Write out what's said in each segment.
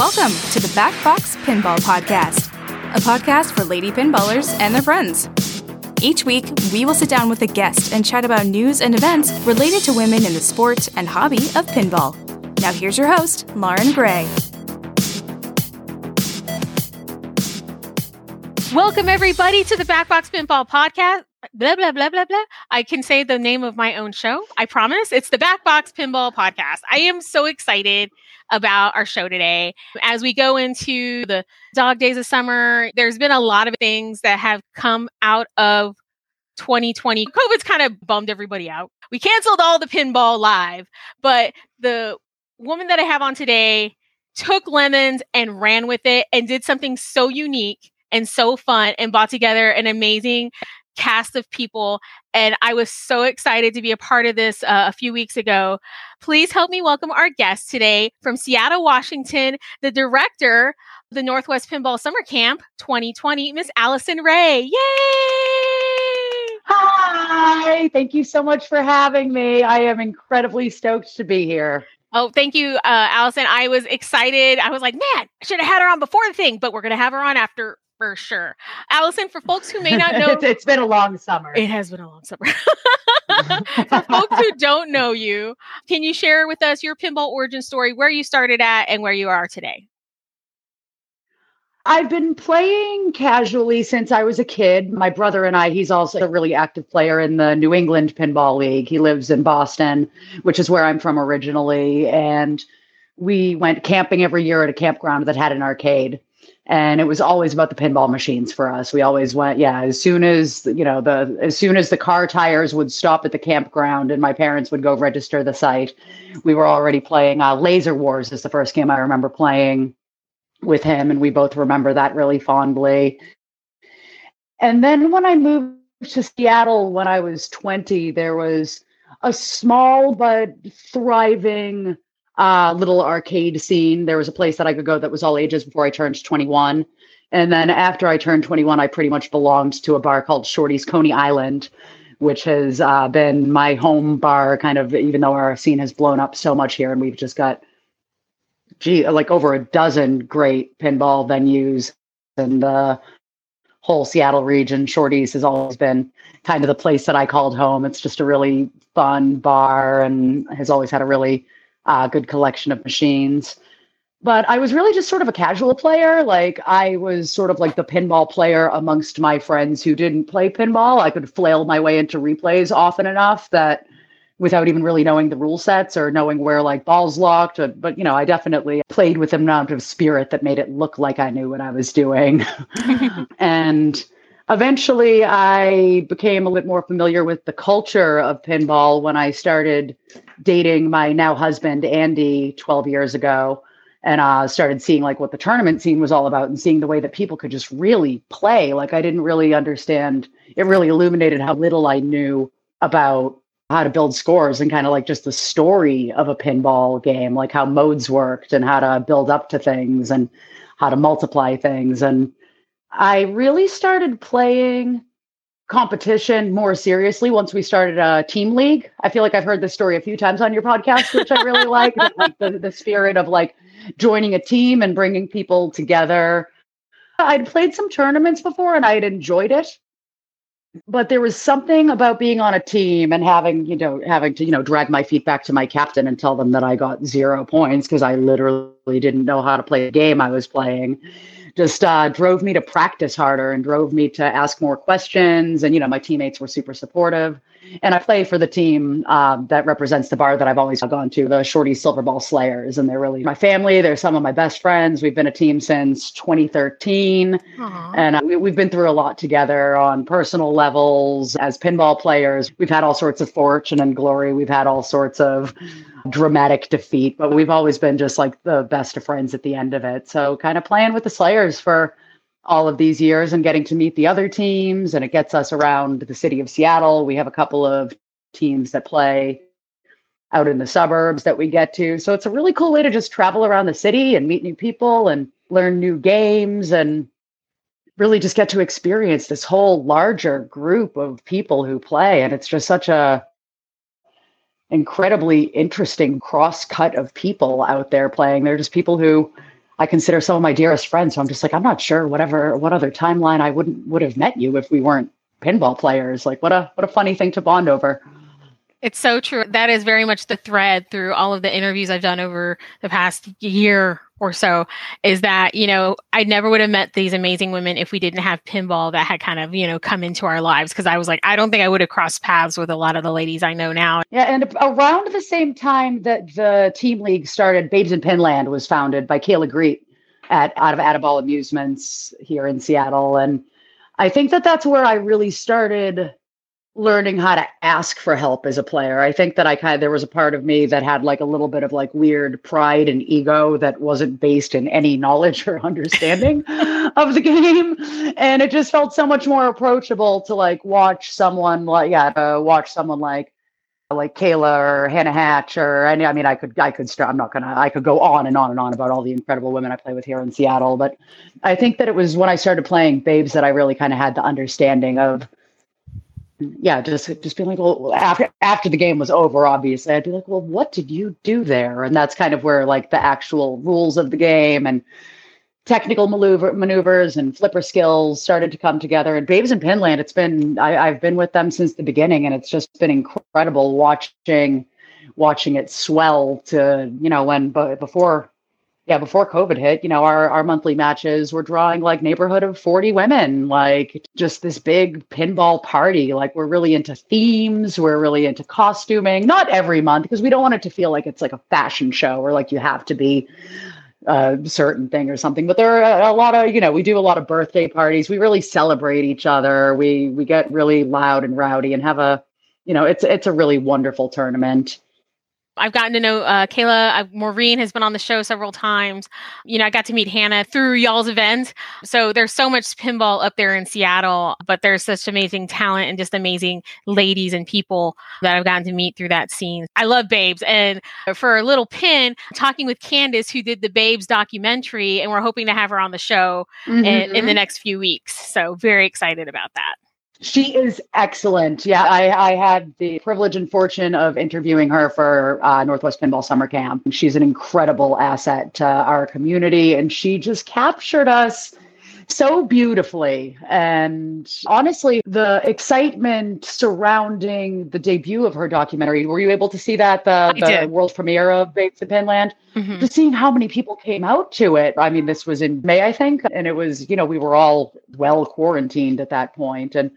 Welcome to the Back Box Pinball Podcast, a podcast for lady pinballers and their friends. Each week, we will sit down with a guest and chat about news and events related to women in the sport and hobby of pinball. Now, here's your host, Lauren Gray. Welcome, everybody, to the Backbox Pinball Podcast. Blah, blah, blah, blah, blah. I can say the name of my own show. I promise. It's the Backbox Pinball Podcast. I am so excited about our show today. As we go into the dog days of summer, there's been a lot of things that have come out of 2020. COVID's kind of bummed everybody out. We canceled all the pinball live, but the woman that I have on today took lemons and ran with it and did something so unique and so fun and brought together an amazing cast of people. And I was so excited to be a part of this uh, a few weeks ago. Please help me welcome our guest today from Seattle, Washington, the director of the Northwest Pinball Summer Camp 2020, Miss Allison Ray. Yay! Hi, thank you so much for having me. I am incredibly stoked to be here. Oh, thank you, uh, Allison. I was excited. I was like, man, I should have had her on before the thing, but we're going to have her on after for sure. Allison, for folks who may not know, it's, it's been a long summer. It has been a long summer. for folks who don't know you, can you share with us your pinball origin story, where you started at, and where you are today? I've been playing casually since I was a kid. My brother and I, he's also a really active player in the New England Pinball League. He lives in Boston, which is where I'm from originally. And we went camping every year at a campground that had an arcade and it was always about the pinball machines for us. We always went yeah as soon as you know the as soon as the car tires would stop at the campground and my parents would go register the site we were already playing uh, laser wars is the first game i remember playing with him and we both remember that really fondly. And then when i moved to seattle when i was 20 there was a small but thriving uh, little arcade scene. There was a place that I could go that was all ages before I turned 21. And then after I turned 21, I pretty much belonged to a bar called Shorty's Coney Island, which has uh, been my home bar, kind of, even though our scene has blown up so much here and we've just got, gee, like over a dozen great pinball venues and the whole Seattle region. Shorty's has always been kind of the place that I called home. It's just a really fun bar and has always had a really uh, good collection of machines. But I was really just sort of a casual player. Like I was sort of like the pinball player amongst my friends who didn't play pinball. I could flail my way into replays often enough that without even really knowing the rule sets or knowing where like balls locked. But, but you know, I definitely played with an amount of spirit that made it look like I knew what I was doing. and eventually I became a little more familiar with the culture of pinball when I started dating my now husband, Andy, 12 years ago. And uh, started seeing like what the tournament scene was all about and seeing the way that people could just really play. Like I didn't really understand. It really illuminated how little I knew about how to build scores and kind of like just the story of a pinball game, like how modes worked and how to build up to things and how to multiply things. And I really started playing competition more seriously once we started a team league. I feel like I've heard this story a few times on your podcast, which I really like. like the, the spirit of like joining a team and bringing people together. I'd played some tournaments before and I had enjoyed it. But there was something about being on a team and having, you know, having to, you know, drag my feet back to my captain and tell them that I got zero points because I literally didn't know how to play the game I was playing just uh, drove me to practice harder and drove me to ask more questions. And, you know, my teammates were super supportive. And I play for the team uh, that represents the bar that I've always gone to, the Shorty Silver Ball Slayers. And they're really my family. They're some of my best friends. We've been a team since 2013. Aww. And uh, we, we've been through a lot together on personal levels as pinball players. We've had all sorts of fortune and glory. We've had all sorts of dramatic defeat, but we've always been just like the best of friends at the end of it. So kind of playing with the Slayers for all of these years and getting to meet the other teams and it gets us around the city of Seattle. We have a couple of teams that play out in the suburbs that we get to. So it's a really cool way to just travel around the city and meet new people and learn new games and really just get to experience this whole larger group of people who play and it's just such a incredibly interesting cross cut of people out there playing. They're just people who I consider some of my dearest friends. So I'm just like, I'm not sure whatever what other timeline I wouldn't would have met you if we weren't pinball players. Like what a what a funny thing to bond over. It's so true. That is very much the thread through all of the interviews I've done over the past year or so is that, you know, I never would have met these amazing women if we didn't have pinball that had kind of, you know, come into our lives. Cause I was like, I don't think I would have crossed paths with a lot of the ladies I know now. Yeah. And around the same time that the team league started, Babes in Pinland was founded by Kayla Greet at out of Addaball Amusements here in Seattle. And I think that that's where I really started learning how to ask for help as a player. I think that I kind of there was a part of me that had like a little bit of like weird pride and ego that wasn't based in any knowledge or understanding of the game and it just felt so much more approachable to like watch someone like yeah, to watch someone like like Kayla or Hannah Hatch or any. I mean I could I could start I'm not gonna I could go on and on and on about all the incredible women I play with here in Seattle but I think that it was when I started playing Babes that I really kind of had the understanding of yeah, just just being like, well, after after the game was over, obviously, I'd be like, well, what did you do there? And that's kind of where like the actual rules of the game and technical maneuver maneuvers and flipper skills started to come together. And Babes in Pinland, it's been I, I've been with them since the beginning, and it's just been incredible watching watching it swell to you know when but before yeah, before COVID hit, you know, our, our monthly matches were drawing like neighborhood of 40 women, like just this big pinball party. Like we're really into themes, we're really into costuming, not every month, because we don't want it to feel like it's like a fashion show or like you have to be a certain thing or something. But there are a lot of, you know, we do a lot of birthday parties. We really celebrate each other. We we get really loud and rowdy and have a, you know, it's it's a really wonderful tournament. I've gotten to know uh, Kayla. Uh, Maureen has been on the show several times. You know, I got to meet Hannah through y'all's event. So there's so much pinball up there in Seattle, but there's such amazing talent and just amazing ladies and people that I've gotten to meet through that scene. I love Babes. And for a little pin, talking with Candace, who did the Babes documentary, and we're hoping to have her on the show mm-hmm. in, in the next few weeks. So very excited about that. She is excellent. Yeah, I, I, had the privilege and fortune of interviewing her for uh, Northwest Pinball Summer Camp. She's an incredible asset to our community, and she just captured us so beautifully. And honestly, the excitement surrounding the debut of her documentary, were you able to see that, the, the world premiere of Babes in Pinland? Mm-hmm. Just seeing how many people came out to it. I mean, this was in May, I think, and it was, you know, we were all well quarantined at that point. And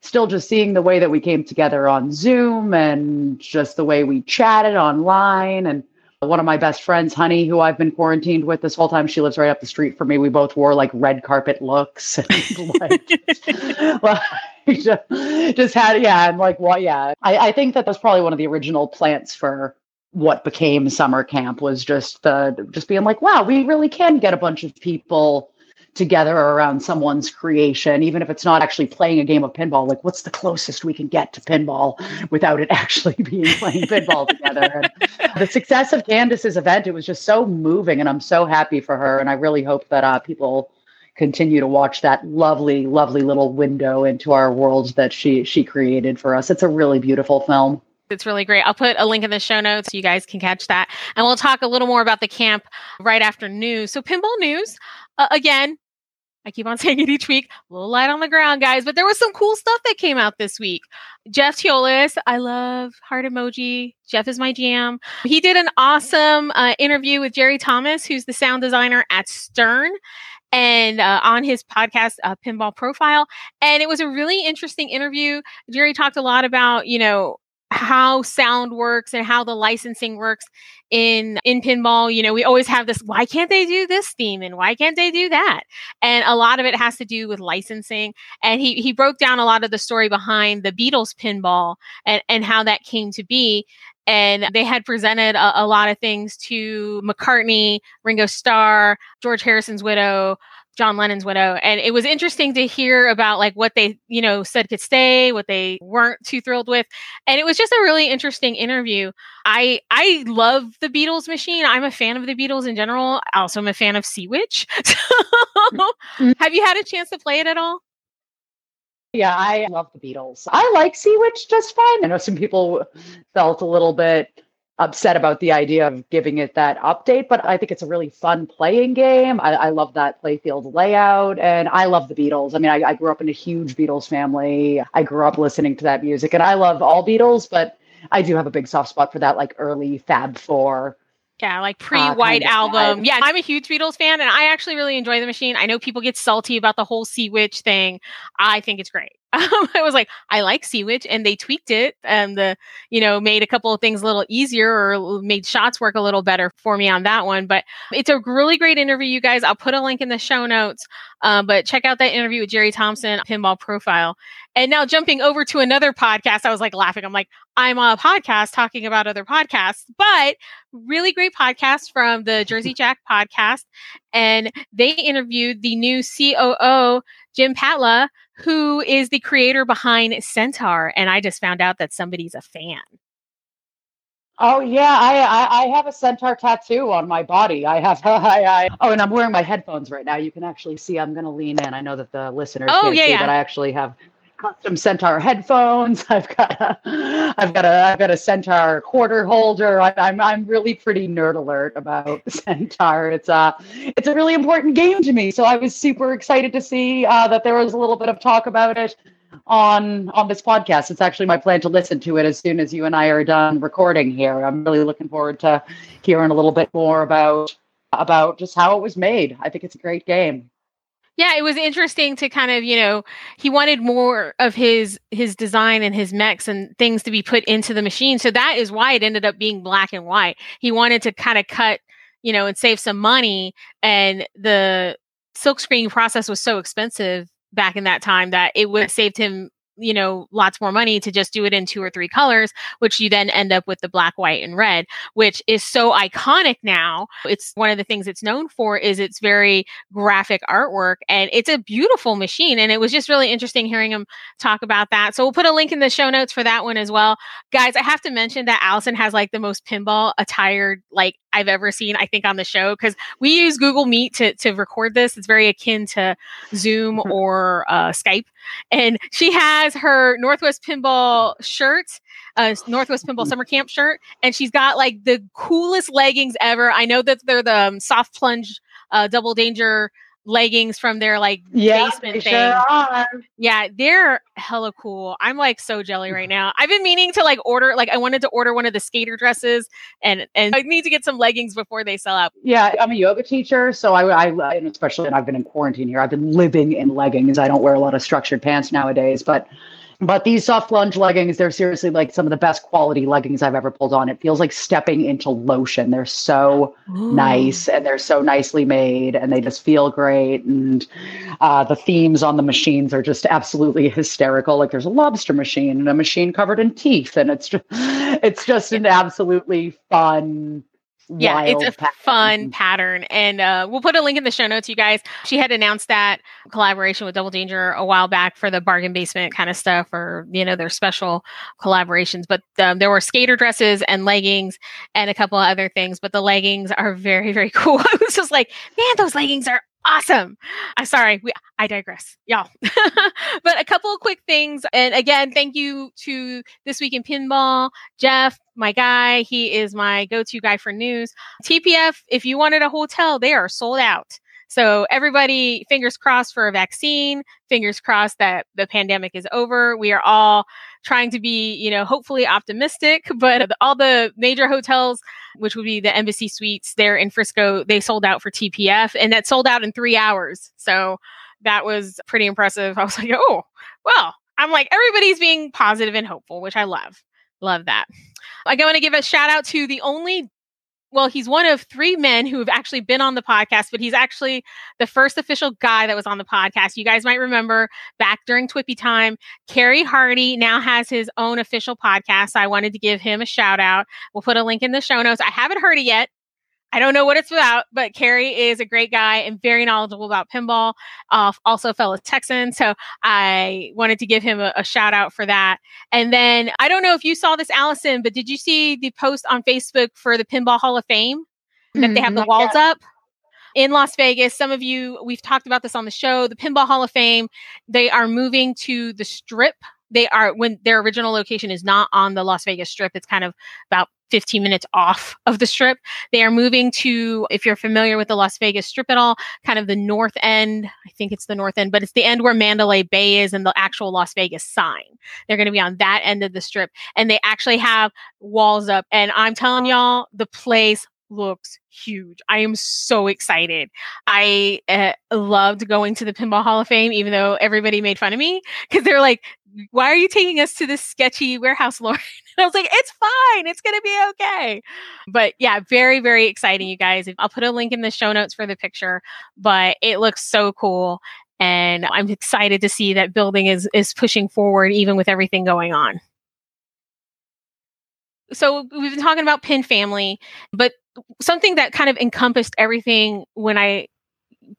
still just seeing the way that we came together on Zoom and just the way we chatted online. And one of my best friends, Honey, who I've been quarantined with this whole time, she lives right up the street from me. We both wore like red carpet looks. And, like, well, just, just had, yeah. And like, well, yeah, I, I think that was probably one of the original plants for what became summer camp was just the just being like wow we really can get a bunch of people together around someone's creation, even if it's not actually playing a game of pinball. Like, what's the closest we can get to pinball without it actually being playing pinball together? And the success of Candace's event, it was just so moving, and I'm so happy for her. And I really hope that uh, people continue to watch that lovely, lovely little window into our world that she she created for us. It's a really beautiful film. It's really great. I'll put a link in the show notes so you guys can catch that. And we'll talk a little more about the camp right after news. So, pinball news, uh, again, I keep on saying it each week. A little light on the ground, guys, but there was some cool stuff that came out this week. Jeff Teolis, I love heart emoji. Jeff is my jam. He did an awesome uh, interview with Jerry Thompson, who's the sound designer at Stern and uh, on his podcast uh, pinball profile and it was a really interesting interview jerry talked a lot about you know how sound works and how the licensing works in in pinball you know we always have this why can't they do this theme and why can't they do that? And a lot of it has to do with licensing. And he he broke down a lot of the story behind the beatles pinball and and how that came to be. And they had presented a, a lot of things to mccartney ringo starr george harrison's widow John Lennon's widow. And it was interesting to hear about like what they, you know, said could stay, what they weren't too thrilled with. And it was just a really interesting interview. I I love the Beatles machine. I'm a fan of the Beatles in general. Also, I also am a fan of Sea Witch. mm-hmm. Have you had a chance to play it at all? Yeah, I love the Beatles. I like Sea Witch just fine. I know some people felt a little bit upset about the idea of giving it that update, but I think it's a really fun playing game. I, I love that playfield layout, and I love the Beatles. I mean, I, I, grew up in a huge Beatles family. I grew up listening to that music, and I love all Beatles, but I do have a big soft spot for that like early Fab Four yeah, like pre-white uh, album. Yeah, I'm a huge Beatles fan, and I actually really enjoy the machine. I know people get salty about the whole Sea Witch thing. I think it's great. I was like, I like Seawitch, and they tweaked it and the, you know, made a couple of things a little easier or made shots work a little better for me on that one. But it's a really great interview, you guys. I'll put a link in the show notes. Um, but check out that interview with Jerry Thompson, Pinball Profile. And now jumping over to another podcast, I was like laughing. I'm like, I'm on a podcast talking about other podcasts, but really great podcast from the Jersey Jack podcast. And they interviewed the new COO, Jim Patla, who is the creator behind Centaur. And I just found out that somebody's a fan. Oh yeah, I, I, I have a centaur tattoo on my body. I have I, I oh, and I'm wearing my headphones right now. You can actually see. I'm going to lean in. I know that the listeners oh, can't yeah, see, yeah. but I actually have custom centaur headphones. I've got a, I've got a I've got a centaur quarter holder. I, I'm I'm really pretty nerd alert about centaur. It's a it's a really important game to me. So I was super excited to see uh, that there was a little bit of talk about it on on this podcast. It's actually my plan to listen to it as soon as you and I are done recording here. I'm really looking forward to hearing a little bit more about about just how it was made. I think it's a great game. Yeah, it was interesting to kind of, you know, he wanted more of his his design and his mechs and things to be put into the machine. So that is why it ended up being black and white. He wanted to kind of cut, you know, and save some money and the silk silkscreen process was so expensive back in that time that it would have saved him you know lots more money to just do it in two or three colors which you then end up with the black white and red which is so iconic now. It's one of the things it's known for is its very graphic artwork and it's a beautiful machine and it was just really interesting hearing him talk about that. So we'll put a link in the show notes for that one as well. Guys i have to mention that allison has like the most pinball attired like I've ever seen, I think, on the show because we use Google Meet to, to record this. It's very akin to Zoom mm-hmm. or uh, Skype. And she has her Northwest Pinball shirt, uh, Northwest Pinball mm-hmm. Summer Camp shirt, and she's got like the coolest leggings ever. I know that they're the um, soft plunge uh, double danger leggings from their like yeah, basement thing. Sure yeah, they're hella cool. I'm like so jelly right now. I've been meaning to like order like I wanted to order one of the skater dresses and and I need to get some leggings before they sell out. Yeah, I'm a yoga teacher, so I, I and especially and I've been in quarantine here. I've been living in leggings. I don't wear a lot of structured pants nowadays, but but these soft plunge leggings, they're seriously like some of the best quality leggings I've ever pulled on. It feels like stepping into lotion. They're so Ooh. nice and they're so nicely made and they just feel great. And uh, the themes on the machines are just absolutely hysterical. Like there's a lobster machine and a machine covered in teeth. And it's just, it's just an absolutely fun yeah, it's a pattern. fun pattern. And uh, we'll put a link in the show notes, you guys. She had announced that collaboration with Double Danger a while back for the bargain basement kind of stuff or, you know, their special collaborations. But um, there were skater dresses and leggings and a couple of other things. But the leggings are very, very cool. I was just like, man, those leggings are awesome. I'm sorry, we, I digress, y'all. but a couple of quick things. And again, thank you to This Week in Pinball, Jeff, my guy. He is my go to guy for news. TPF, if you wanted a hotel, they are sold out. So everybody, fingers crossed for a vaccine. Fingers crossed that the pandemic is over. We are all trying to be, you know, hopefully optimistic. But all the major hotels, which would be the Embassy Suites there in Frisco, they sold out for TPF, and that sold out in three hours. So that was pretty impressive. I was like, oh, well, I'm like everybody's being positive and hopeful, which I love. Love that. Like, I want to give a shout out to the only well, he's one of three men who have actually been on the podcast, but he's actually the first official guy that was on the podcast. You guys might remember back during Twippy time, Kerry Hardy now has his own official podcast. So I wanted to give him a shout out. We'll put a link in the show notes. I haven't heard it yet. I don't know what it's about, but Kerry is a great guy and very knowledgeable about pinball. Uh, also, a fellow Texan. So I wanted to give him a, a, shout out for that. And then I don't know if you saw this, Allison, but did you see the post on Facebook for the Pinball Hall of Fame that mm-hmm. they have the mm-hmm. walls up? in Las Vegas. Some of you, we've talked about this on the show. The Pinball Hall of Fame, they are moving to the strip they are when their original location is not on the Las Vegas Strip. It's kind of about 15 minutes off of the strip. They are moving to, if you're familiar with the Las Vegas Strip at all, kind of the north end. I think it's the north end, but it's the end where Mandalay Bay is and the actual Las Vegas sign. They're going to be on that end of the strip. And they actually have walls up. And I'm telling y'all, the place looks huge. I am so excited. I uh, loved going to the Pinball Hall of Fame, even though everybody made fun of me because they're like, why are you taking us to this sketchy warehouse, Lauren? And I was like, it's fine. It's going to be okay. But yeah, very, very exciting, you guys. I'll put a link in the show notes for the picture, but it looks so cool. And I'm excited to see that building is, is pushing forward, even with everything going on. So we've been talking about Pin Family, but something that kind of encompassed everything when I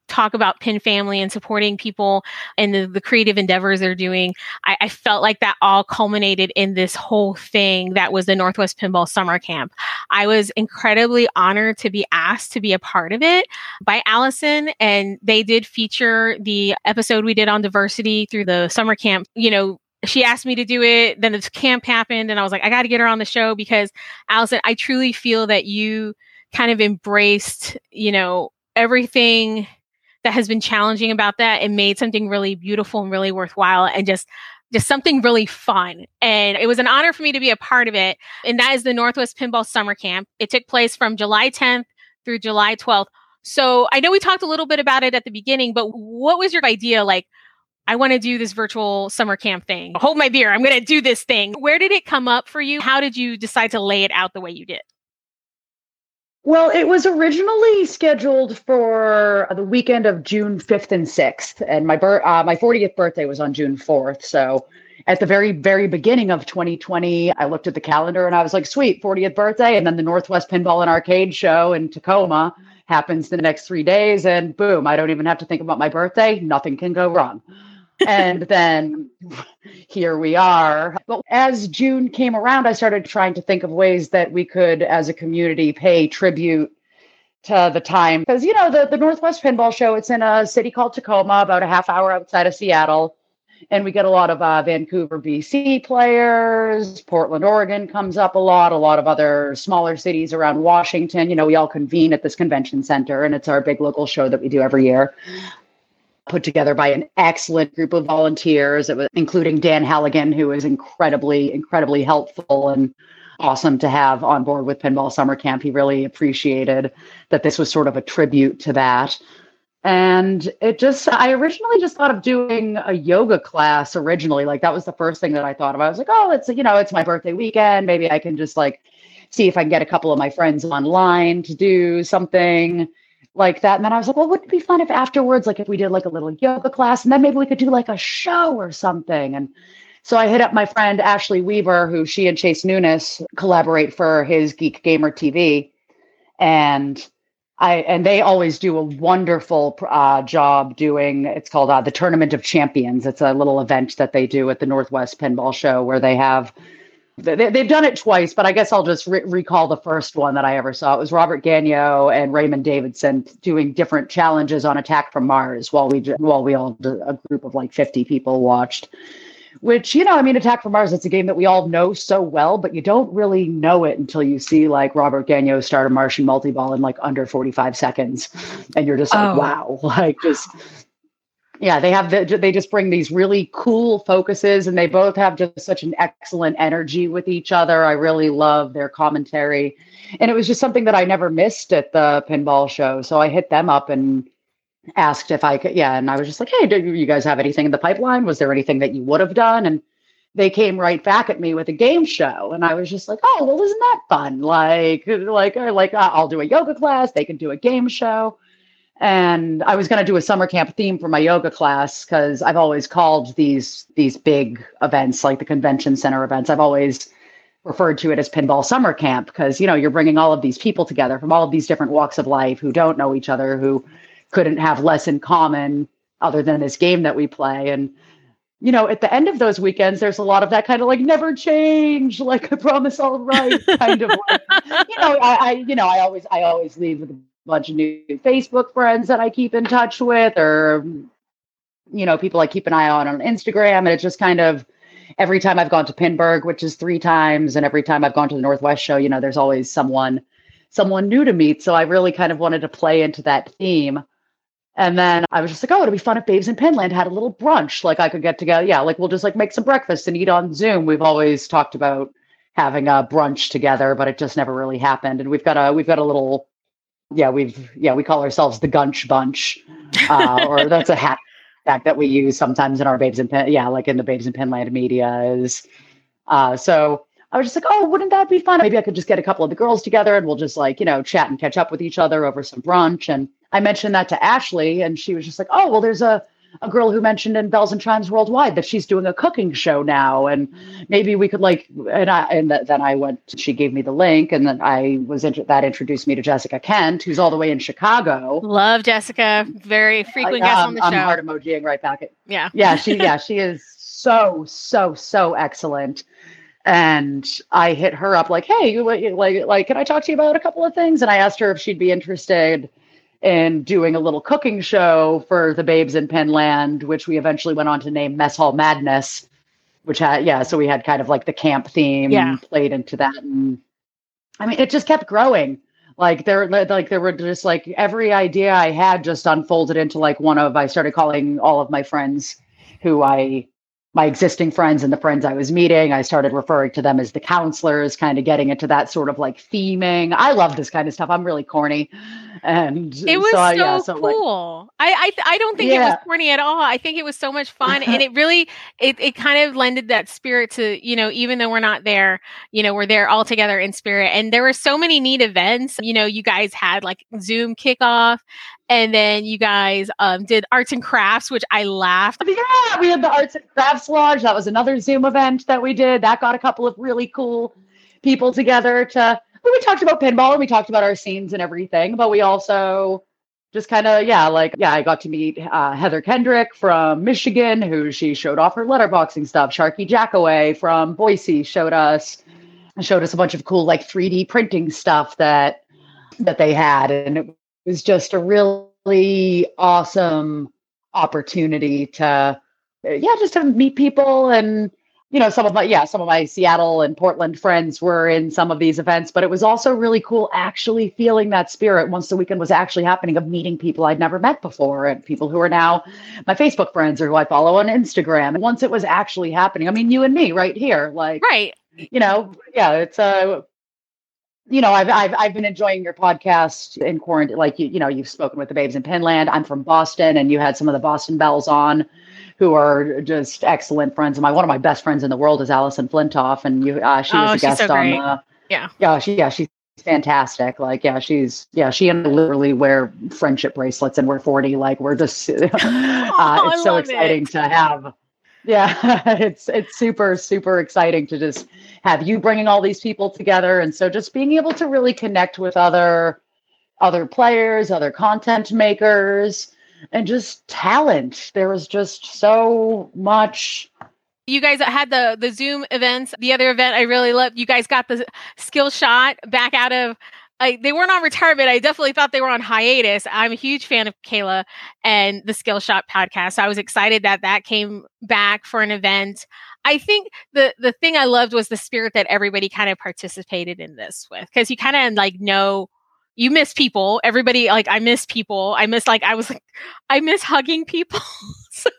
talk about Pin Family and supporting people and the, the creative endeavors they're doing, I, I, felt like that all culminated in this whole thing that was the Northwest Pinball Summer Camp. I was incredibly honored to be asked to be a part of it by Allison, and they did feature the episode we did on diversity through the summer camp. You know, she asked me to do it. Then this camp happened, and I was like, I got to get her on the show because Allison, I truly feel that you kind of embraced, you know, everything that has been challenging about that and made something really beautiful and really worthwhile and just just something really fun. And it was an honor for me to be a part of it. And that is the Northwest Pinball Summer Camp. It took place from July 10th through July 12th. So I know we talked a little bit about it at the beginning, but what was your idea? Like, I want to do this virtual summer camp thing. Hold my beer. I'm going to do this thing. Where did it come up for you? How did you decide to lay it out the way you did? Well, it was originally scheduled for the weekend of June 5th and 6th, and my bir- uh, my 40th birthday was on June 4th. So, at the very very beginning of 2020, I looked at the calendar and I was like, "Sweet, 40th birthday!" And then the Northwest Pinball and Arcade Show in Tacoma happens the next three days, and boom, I don't even have to think about my birthday. Nothing can go wrong and then here we are. But as June came around, I started trying to think of ways that we could, as a community, pay tribute to the time. Because, you know, the, the Northwest Pinball Show, it's in a city called Tacoma, about a half hour outside of Seattle. And we get a lot of uh, Vancouver, BC players. Portland, Oregon comes up a lot. A lot of other smaller cities around Washington. You know, we all convene at this convention center, and it's our big local show that we do every year put together by an excellent group of volunteers, it was, including Dan Halligan, who was incredibly, incredibly helpful and awesome to have on board with Pinball Summer Camp. He really appreciated that this was sort of a tribute to that. And it just, I originally just thought of doing a yoga class originally. Like that was the first thing that I thought of. I was like, oh, it's, you know, it's my birthday weekend. Maybe I can just like see if I can get a couple of my friends online to do something like that. And then I was like, well, wouldn't it be fun if afterwards, like if we did like a little yoga class and then maybe we could do like a show or something. And so I hit up my friend Ashley Weaver, who she and Chase Nunes collaborate for his Geek Gamer TV. And I and they always do a wonderful uh, job doing. It's called uh, the Tournament of Champions. It's a little event that they do at the Northwest Pinball Show where they have they, have done it twice, but I guess I'll just re- recall the first one that I ever saw. It was Robert Gagnon and Raymond Davidson doing different challenges on Attack from Mars while we while we all a group of like fifty people watched. Which you know, I mean, Attack from Mars. It's a game that we all know so well, but you don't really know it until you see like Robert Gagnon start a Martian multi-ball in like under forty five seconds, and you're just like, oh. wow, like just yeah they have the, they just bring these really cool focuses and they both have just such an excellent energy with each other. I really love their commentary. And it was just something that i never missed at the pinball show so i hit them up and asked if i could yeah and i was just like hey do you guys have anything in the pipeline? Was there anything that you would have done? And they came right back at me with a game show and i was just like oh well isn't that fun? Like like like i'll do a yoga class they can do a game show and I was going to do a summer camp theme for my yoga class because I've always called these these big events like the convention center events. I've always referred to it as pinball summer camp because you know you're bringing all of these people together from all of these different walks of life who don't know each other, who couldn't have less in common other than this game that we play and you know, at the end of those weekends, there's a lot of that kind of like never change, like I promise I'll write kind of like, you know, I, I, you know, I always, I always leave with bunch of new Facebook friends that I keep in touch with, or you know, people I keep an eye on on Instagram, and it just kind of every time I've gone to Pinburgh, which is three times, and every time I've gone to the Northwest show, you know, there's always someone someone new to meet. So I really kind of wanted to play into that theme. And then I was just like, oh, it'd be fun if Babes in Pinland had a little brunch. Like I could get together. Yeah, like we'll just like make some breakfast and eat on Zoom. We've always talked about having a brunch together, but it just never really happened. And we've got a we've got a little yeah, we've yeah, we call ourselves the Gunch Bunch. Uh, or that's a hat that we use sometimes in our Babes in pen. yeah, like in the Babes in Pinland media is uh so I was just like, oh, wouldn't that be fun? Maybe I could just get a couple of the girls together and we'll just like, you know, chat and catch up with each other over some brunch. And I mentioned that to Ashley, and she was just like, oh, well, there's a, a girl who mentioned in Belles and Chimes Worldwide that she's doing a cooking show now, and maybe we could like. And I and th- then I went. She gave me the link, and then I was in, that introduced me to Jessica Kent, who's all the way in Chicago. Love Jessica, very frequent um, guest on the I'm show. I'm heart emojiing right back at. Yeah, yeah, she yeah she is so so so excellent and I hit her up like, "Hey, you, like, like, can I talk to you about a couple of things?" And I asked her if she'd be interested in doing a little cooking show for the Babes in Pinland, which we eventually went on to name Mess Hall Madness, which had yeah, so we had kind of like the camp theme yeah. played into that, and I mean, it just kept growing. Like there, like there were just like every idea I had just unfolded into like one of. I started calling all of my friends who I my existing friends and the friends I was meeting. I started referring to them as the counselors, kind of getting into that sort of like theming. I love this kind of stuff. I'm really corny. And it was so, yeah, so cool. Like, I, I I don't think yeah. it was corny at all. I think it was so much fun. and it really it it kind of lended that spirit to, you know, even though we're not there, you know, we're there all together in spirit. And there were so many neat events. You know, you guys had like Zoom kickoff and then you guys um, did arts and crafts, which I laughed. Yeah, we had the arts and crafts lodge. That was another Zoom event that we did. That got a couple of really cool people together to. We talked about pinball and we talked about our scenes and everything, but we also just kind of yeah like yeah i got to meet uh, heather kendrick from michigan who she showed off her letterboxing stuff sharky jackaway from boise showed us showed us a bunch of cool like 3d printing stuff that that they had and it was just a really awesome opportunity to yeah just to meet people and you know some of my yeah some of my seattle and portland friends were in some of these events but it was also really cool actually feeling that spirit once the weekend was actually happening of meeting people i'd never met before and people who are now my facebook friends or who i follow on instagram and once it was actually happening i mean you and me right here like right you know yeah it's a uh, you know, I've, I've I've been enjoying your podcast in quarantine. Like you, you know, you've spoken with the Babes in Pinland. I'm from Boston, and you had some of the Boston Belles on, who are just excellent friends of mine. One of my best friends in the world is Allison Flintoff, and you, uh, she was oh, a guest so on. The, yeah, yeah, she, yeah, she's fantastic. Like, yeah, she's yeah, she and I literally wear friendship bracelets, and we're 40. Like, we're just, uh, oh, it's so exciting it. to have yeah, it's it's super super exciting to just have you bringing all these people together, and so just being able to really connect with other other players, other content makers, and just talent. There was just so much you guys had the the Zoom events. The other event I really loved. You guys got the skill shot back out of I, they weren't on retirement. I definitely thought they were on hiatus. I'm a huge fan of Kayla and the Skill Shot podcast. So I was excited that that came back for an event. I think the the thing I loved was the spirit that everybody kind of participated in this with because you kind of like know you miss people. Everybody like I miss people. I miss like I was like I miss hugging people. so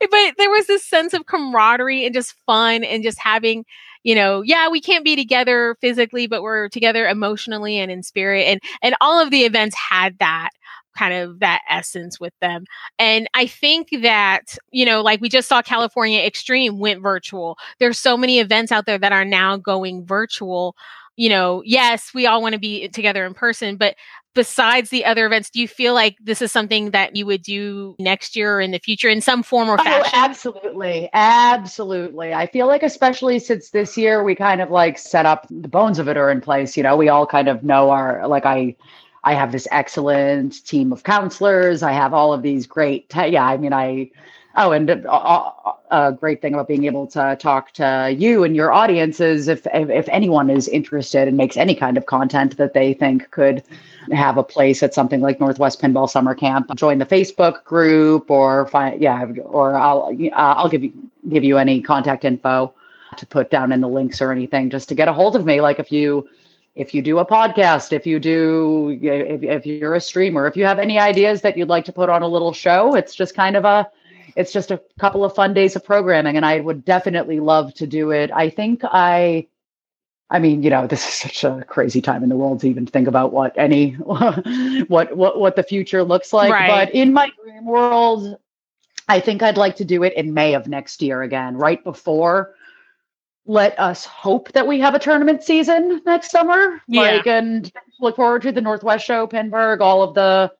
but there was this sense of camaraderie and just fun and just having you know, yeah, we can't be together physically, but we're together emotionally and in spirit. And and all of the events had that kind of that essence with them. And I think that, you know, like we just saw California Extreme went virtual. There's so many events out there that are now going virtual. You know, yes, we all want to be together in person, but besides the other events, do you feel like this is something that you would do next year or in the future in some form or oh, fashion? Oh, absolutely. Absolutely. I feel like, especially since this year, we kind of like set up the bones of it are in place. You know, we all kind of know our, like, I, I have this excellent team of counselors. I have all of these great, te- yeah, I mean, I, Oh, and uh, a great thing about being able to talk to you and your audience is if, if, anyone is interested and makes any kind of content that they think could have a place at something like Northwest Pinball Summer Camp, join the Facebook group or find yeah, or I'll uh, I'll give you give you any contact info to put down in the links or anything just to get a hold of me. Like if you if you do a podcast, if you do, if, if you're a streamer, if you have any ideas that you'd like to put on a little show, it's just kind of a, it's just a couple of fun days of programming. And I would definitely love to do it. I think I, I mean, you know, this is such a crazy time in the world to even think about what any, what, what, what the future looks like. Right. But in my dream world, I think I'd like to do it in May of next year again, right before let us hope that we have a tournament season next summer. Yeah. Like and look forward to the Northwest Show, Pinburgh, all of the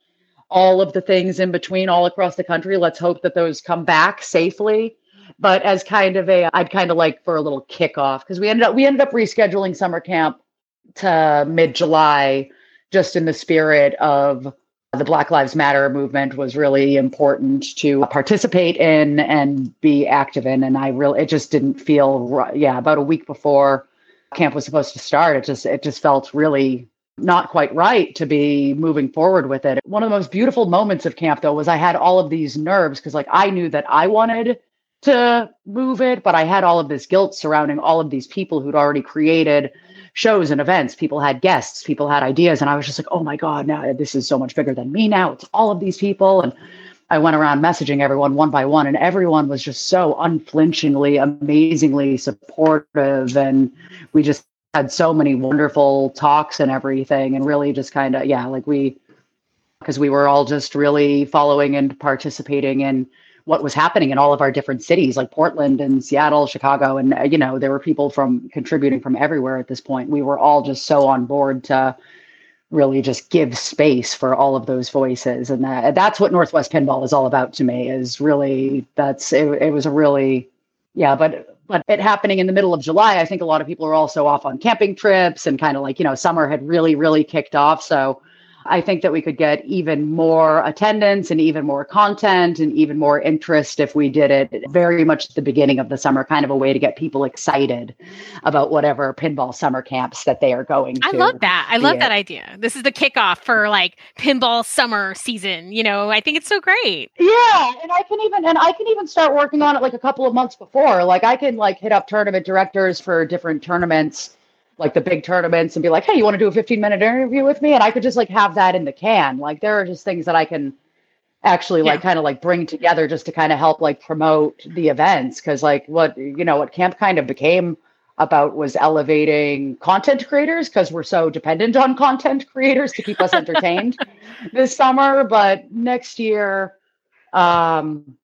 all of the things in between all across the country. Let's hope that those come back safely. But as kind of a I'd kind of like for a little kickoff because we ended up we ended up rescheduling summer camp to mid July just in the spirit of the Black Lives Matter movement was really important to participate in and be active in. And I really, it just didn't feel, yeah, about a week before camp was supposed to start, it just, it just felt really not quite right to be moving forward with it. One of the most beautiful moments of camp, though, was I had all of these nerves because, like, I knew that I wanted to move it, but I had all of this guilt surrounding all of these people who'd already created shows and events. People had guests, people had ideas. And I was just like, oh my God, now this is so much bigger than me now. It's all of these people. And I went around messaging everyone one by one, and everyone was just so unflinchingly, amazingly supportive. And we just had so many wonderful talks and everything. And really just kind of, yeah, like we, because we were all just really following and participating in what was happening in all of our different cities like Portland and Seattle, Chicago. And, uh, you know, there were people from contributing from everywhere at this point. We were all just so on board to really just give space for all of those voices. And that, that's what Northwest Pinball is all about to me is really, that's, it, it was a really, yeah, but but it happening in the middle of July, I think a lot of people are also off on camping trips and kind of like, you know, summer had really, really kicked off. So I think that we could get even more attendance and even more content and even more interest if we did it very much at the beginning of the summer, kind of a way to get people excited about whatever pinball summer camps that they are going to. I love that. I love that idea. This is the kickoff for like pinball summer season. You know, I think it's so great. Yeah. And I can even, and I can even start working on it like a couple of months before. Like I can like hit up tournament directors for different tournaments like the big tournaments and be like, hey, you want to do a 15 minute interview with me? And I could just like have that in the can. Like there are just things that I can actually yeah. like kind of like bring together just to kind of help like promote the events. Cause like what, you know, what camp kind of became about was elevating content creators because we're so dependent on content creators to keep us entertained this summer. But next year, um,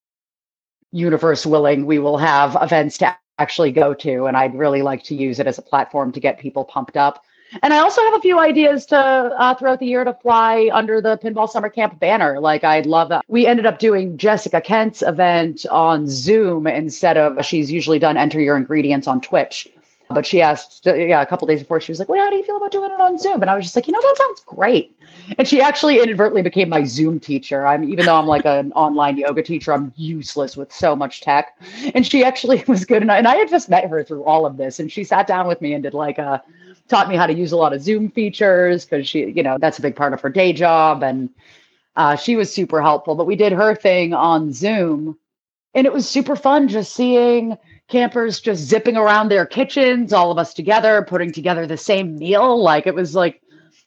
universe willing, we will have events to actually go to. And I'd really like to use it as a platform to get people pumped up. And I also have a few ideas to uh, throughout the year to fly under the Pinball Summer Camp banner. Like I'd love that. We ended up doing Jessica Kent's event on Zoom instead of she's usually done enter your ingredients on Twitch. But she asked, yeah, a couple days before, she was like, "Well, how do you feel about doing it on Zoom?" And I was just like, "You know, that sounds great." And she actually inadvertently became my Zoom teacher. I'm even though I'm like an online yoga teacher, I'm useless with so much tech. And she actually was good, and I, and I had just met her through all of this, and she sat down with me and did like a taught me how to use a lot of Zoom features because she, you know, that's a big part of her day job, and uh, she was super helpful. But we did her thing on Zoom, and it was super fun just seeing campers just zipping around their kitchens, all of us together, putting together the same meal. Like it was like,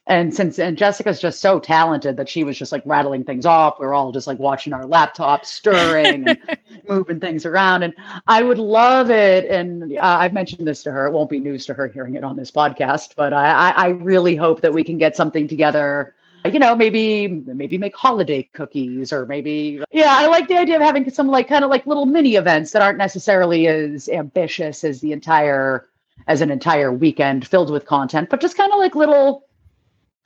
and since and Jessica's just so talented that she was just like rattling things off. We are all just like watching our laptops stirring and moving things around. And I would love it. And uh, I've mentioned this to her. It won't be news to her hearing it on this podcast, but I, I really hope that we can get something together you know, maybe maybe make holiday cookies or maybe yeah, I like the idea of having some like kind of like little mini events that aren't necessarily as ambitious as the entire as an entire weekend filled with content, but just kind of like little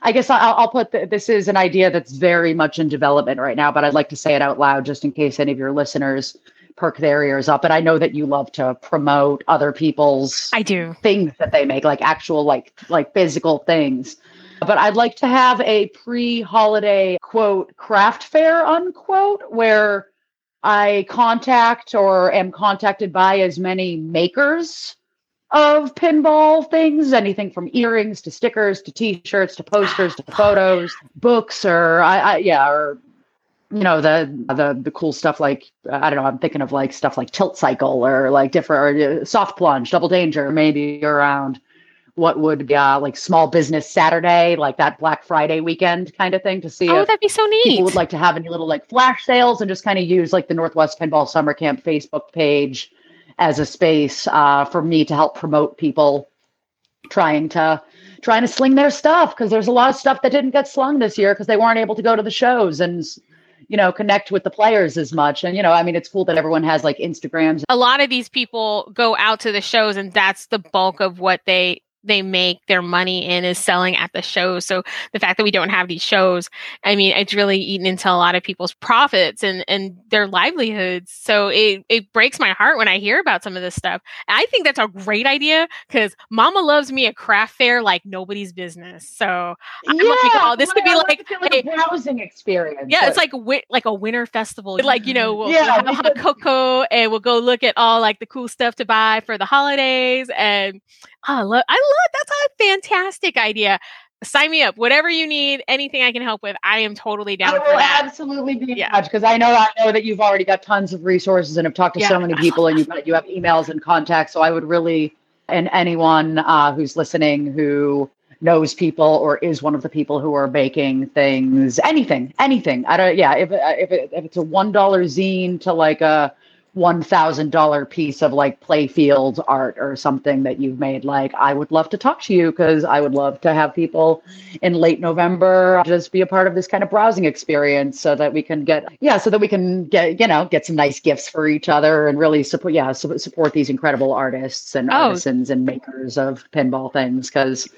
I guess I'll, I'll put the, this is an idea that's very much in development right now, but I'd like to say it out loud just in case any of your listeners perk their ears up. And I know that you love to promote other people's I do things that they make, like actual like like physical things. But I'd like to have a pre holiday quote craft fair unquote where I contact or am contacted by as many makers of pinball things, anything from earrings to stickers to t-shirts to posters to photos, books, or I, I yeah, or you know the the the cool stuff like I don't know. I'm thinking of like stuff like Tilt Cycle or like different or uh, Soft Plunge, Double Danger, maybe around what would be uh, like Small Business Saturday, like that Black Friday weekend kind of thing to see. Oh, that'd be so neat. People would like to have any little like flash sales and just kind of use like the Northwest Pinball Summer Camp Facebook page as a space uh, for me to help promote people trying to trying to sling their stuff because there's a lot of stuff that didn't get slung this year because they weren't able to go to the shows and you know connect with the players as much. And you know i mean it's cool that everyone has like instagrams. A lot of these people go out to the shows and that's the bulk of what they they make their money in is selling at the shows. So the fact that we don't have these shows, I mean, it's really eaten into a lot of people's profits and, and their livelihoods. So it, it breaks my heart when I hear about some of this stuff. I think that's a great idea because mama loves me a craft fair like nobody's business. So I'm yeah, like, oh, this could be like, like a browsing experience. Yeah, it's like wi- like a winter festival. Like, you know, we'll, yeah, we'll have a cocoa and we'll go look at all like the cool stuff to buy for the holidays. And I love, I love, that's a fantastic idea. Sign me up. Whatever you need, anything I can help with, I am totally down I for that. Absolutely be in touch because I know I know that you've already got tons of resources and have talked to yeah. so many people and you've got, you have emails and contacts. So I would really, and anyone uh, who's listening who knows people or is one of the people who are making things, anything, anything. I don't. Yeah, if if it, if it's a one dollar zine to like a $1000 piece of like playfield art or something that you've made like i would love to talk to you because i would love to have people in late november just be a part of this kind of browsing experience so that we can get yeah so that we can get you know get some nice gifts for each other and really support yeah support these incredible artists and oh. artisans and makers of pinball things because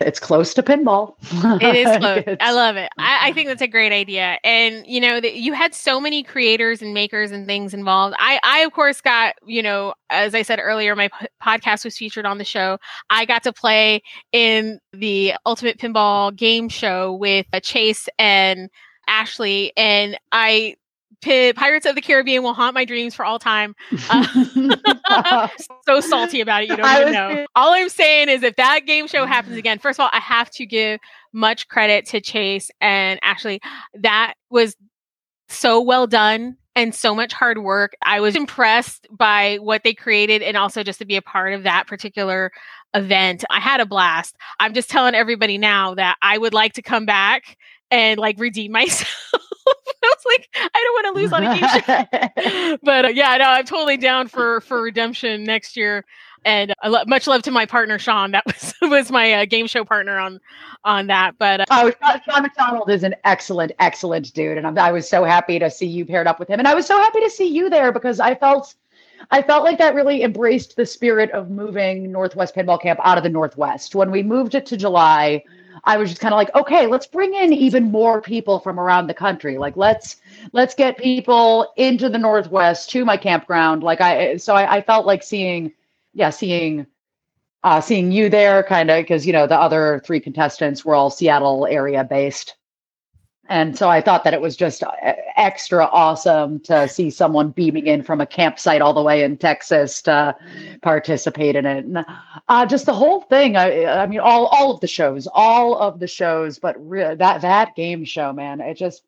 it's close to pinball. it is close. I love it. I, I, think that's a great idea. And you know, that you had so many creators and makers and things involved. I, I of course got you know, as I said earlier, my p- podcast was featured on the show. I got to play in the Ultimate Pinball game show with uh, Chase and Ashley, and I Pirates of the Caribbean will haunt my dreams for all time. Uh, so salty about it, you don't even know. All I'm saying is, if that game show happens again, first of all, I have to give much credit to Chase and Ashley. That was so well done and so much hard work. I was impressed by what they created and also just to be a part of that particular event. I had a blast. I'm just telling everybody now that I would like to come back and like redeem myself. I was like, I don't want to lose on a game show. but uh, yeah, no, I'm totally down for for redemption next year. And uh, lo- much love to my partner Sean. That was was my uh, game show partner on on that. But uh, oh, Sean McDonald is an excellent, excellent dude, and I'm, I was so happy to see you paired up with him, and I was so happy to see you there because I felt I felt like that really embraced the spirit of moving Northwest Pinball Camp out of the Northwest. When we moved it to July, I was just kind of like, okay, let's bring in even more people from around the country. Like let's let's get people into the Northwest to my campground. Like I so I, I felt like seeing yeah, seeing uh seeing you there kind of because you know the other three contestants were all Seattle area based. And so I thought that it was just uh, extra awesome to see someone beaming in from a campsite all the way in Texas to participate in it. And uh, just the whole thing. I, I, mean, all all of the shows, all of the shows, but re- that that game show, man, it just.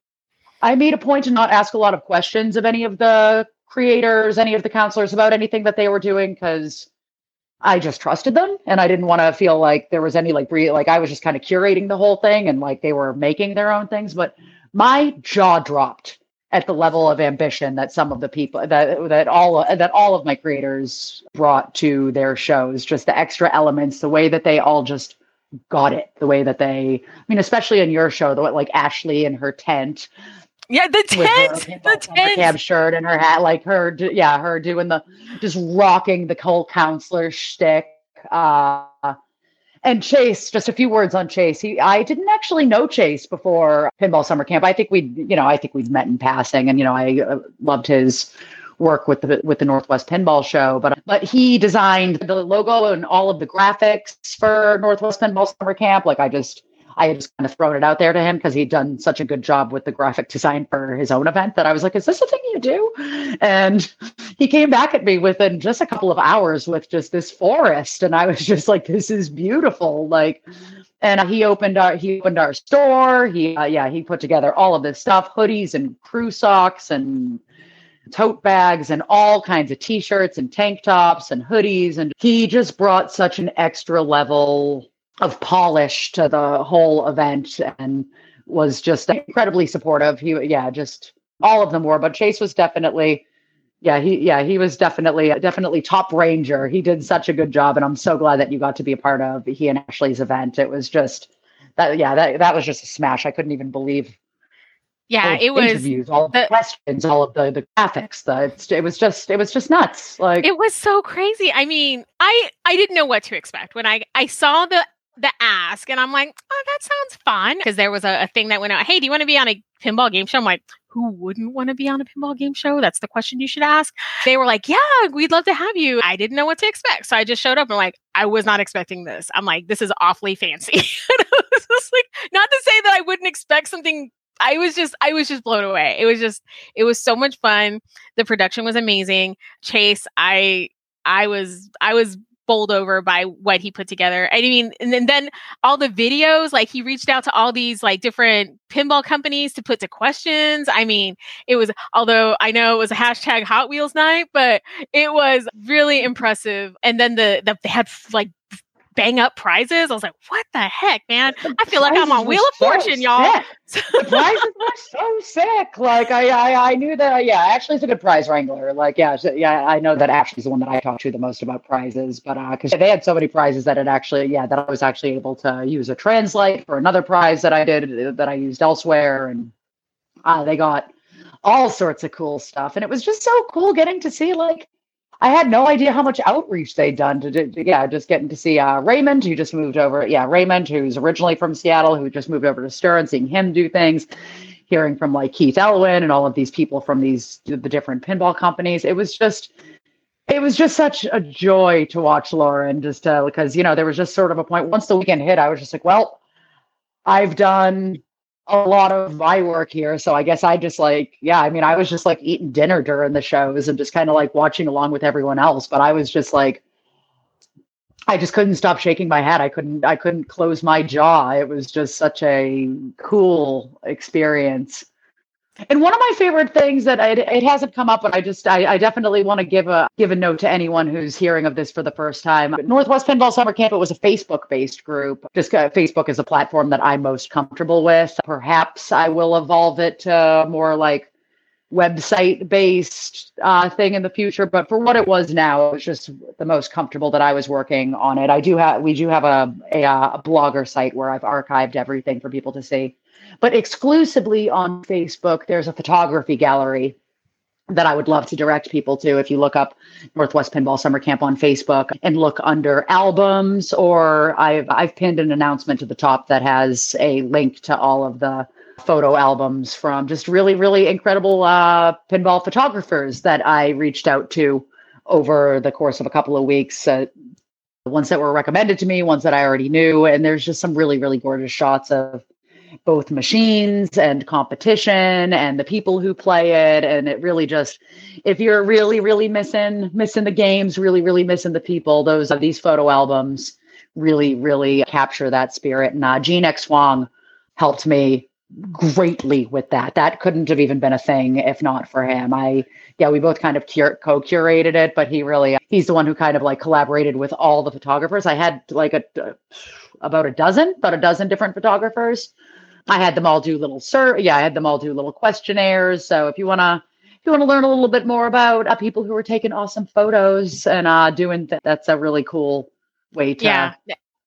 I made a point to not ask a lot of questions of any of the creators, any of the counselors about anything that they were doing because I just trusted them and I didn't want to feel like there was any like like I was just kind of curating the whole thing and like they were making their own things but my jaw dropped at the level of ambition that some of the people that that all that all of my creators brought to their shows just the extra elements the way that they all just got it the way that they I mean especially in your show the like Ashley and her tent yeah, the tent, the tent, cab shirt and her hat, like her, yeah, her doing the just rocking the whole counselor shtick. Uh, and Chase, just a few words on Chase. He, I didn't actually know Chase before Pinball Summer Camp. I think we, you know, I think we'd met in passing, and you know, I uh, loved his work with the with the Northwest Pinball Show. But but he designed the logo and all of the graphics for Northwest Pinball Summer Camp. Like I just I had just kind of thrown it out there to him because he'd done such a good job with the graphic design for his own event that I was like, is this a thing you do? And he came back at me within just a couple of hours with just this forest. And I was just like, this is beautiful. Like, and he opened our he opened our store. He uh, yeah he put together all of this stuff, hoodies and crew socks and tote bags and all kinds of t-shirts and tank tops and hoodies and he just brought such an extra level of polish to the whole event and was just incredibly supportive. He, yeah, just all of them were, but Chase was definitely, yeah, he, yeah, he was definitely, definitely top ranger. He did such a good job, and I'm so glad that you got to be a part of he and Ashley's event. It was just that, yeah, that that was just a smash. I couldn't even believe. Yeah, it was interviews, all the, the questions, all of the the graphics. The it was just it was just nuts. Like it was so crazy. I mean, I I didn't know what to expect when I I saw the the ask and I'm like, oh, that sounds fun. Because there was a, a, thing that went out, hey, do you want to be on a pinball game show? I'm like, who wouldn't want to be on a pinball game show? That's the question you should ask. They were like, yeah, we'd love to have you. I didn't know what to expect. So I just showed up and like, I was not expecting this. I'm like, this is awfully fancy. like, not to say that I wouldn't expect something I was just I was just blown away. It was just it was so much fun. The production was amazing. Chase, I I was I was bowled over by what he put together. I mean, and then, then all the videos, like he reached out to all these like different pinball companies to put to questions. I mean, it was, although I know it was a hashtag Hot Wheels night, but it was really impressive. And then the, the they had like bang up prizes. I was like, what the heck, man? I feel like I'm on Wheel of so Fortune, y'all. the prizes were so sick. Like I, I, I knew that. Yeah, Ashley's a good prize wrangler. Like, yeah, yeah. I know that Ashley's the one that I talk to the most about prizes, but because uh, they had so many prizes that it actually, yeah, that I was actually able to use a translate for another prize that I did that I used elsewhere, and uh, they got all sorts of cool stuff, and it was just so cool getting to see like I had no idea how much outreach they'd done to, to yeah, just getting to see uh, Raymond, who just moved over. Yeah, Raymond, who's originally from Seattle, who just moved over to Stern and seeing him do things, hearing from like Keith Elwin and all of these people from these the different pinball companies. It was just it was just such a joy to watch Lauren just uh, because you know there was just sort of a point once the weekend hit, I was just like, well, I've done a lot of my work here. So I guess I just like, yeah, I mean, I was just like eating dinner during the shows and just kind of like watching along with everyone else. But I was just like, I just couldn't stop shaking my head. I couldn't, I couldn't close my jaw. It was just such a cool experience. And one of my favorite things that it, it hasn't come up, but I just I, I definitely want to give a give a note to anyone who's hearing of this for the first time. Northwest Pinball Summer Camp it was a Facebook based group. Just uh, Facebook is a platform that I'm most comfortable with. Perhaps I will evolve it to more like website based uh, thing in the future. But for what it was now, it was just the most comfortable that I was working on it. I do have we do have a a, a blogger site where I've archived everything for people to see. But exclusively on Facebook, there's a photography gallery that I would love to direct people to. If you look up Northwest Pinball Summer Camp on Facebook and look under albums, or I've I've pinned an announcement to the top that has a link to all of the photo albums from just really really incredible uh, pinball photographers that I reached out to over the course of a couple of weeks. Uh, ones that were recommended to me, ones that I already knew, and there's just some really really gorgeous shots of both machines and competition and the people who play it. And it really just if you're really really missing missing the games really really missing the people those are these photo albums really really capture that spirit. And uh, Gene X Hwang helped me greatly with that. That couldn't have even been a thing if not for him. I yeah we both kind of cur- co-curated it but he really he's the one who kind of like collaborated with all the photographers. I had like a about a dozen about a dozen different photographers I had them all do little sir. Yeah, I had them all do little questionnaires. So if you wanna if you want to learn a little bit more about uh, people who are taking awesome photos and uh, doing th- that's a really cool way to yeah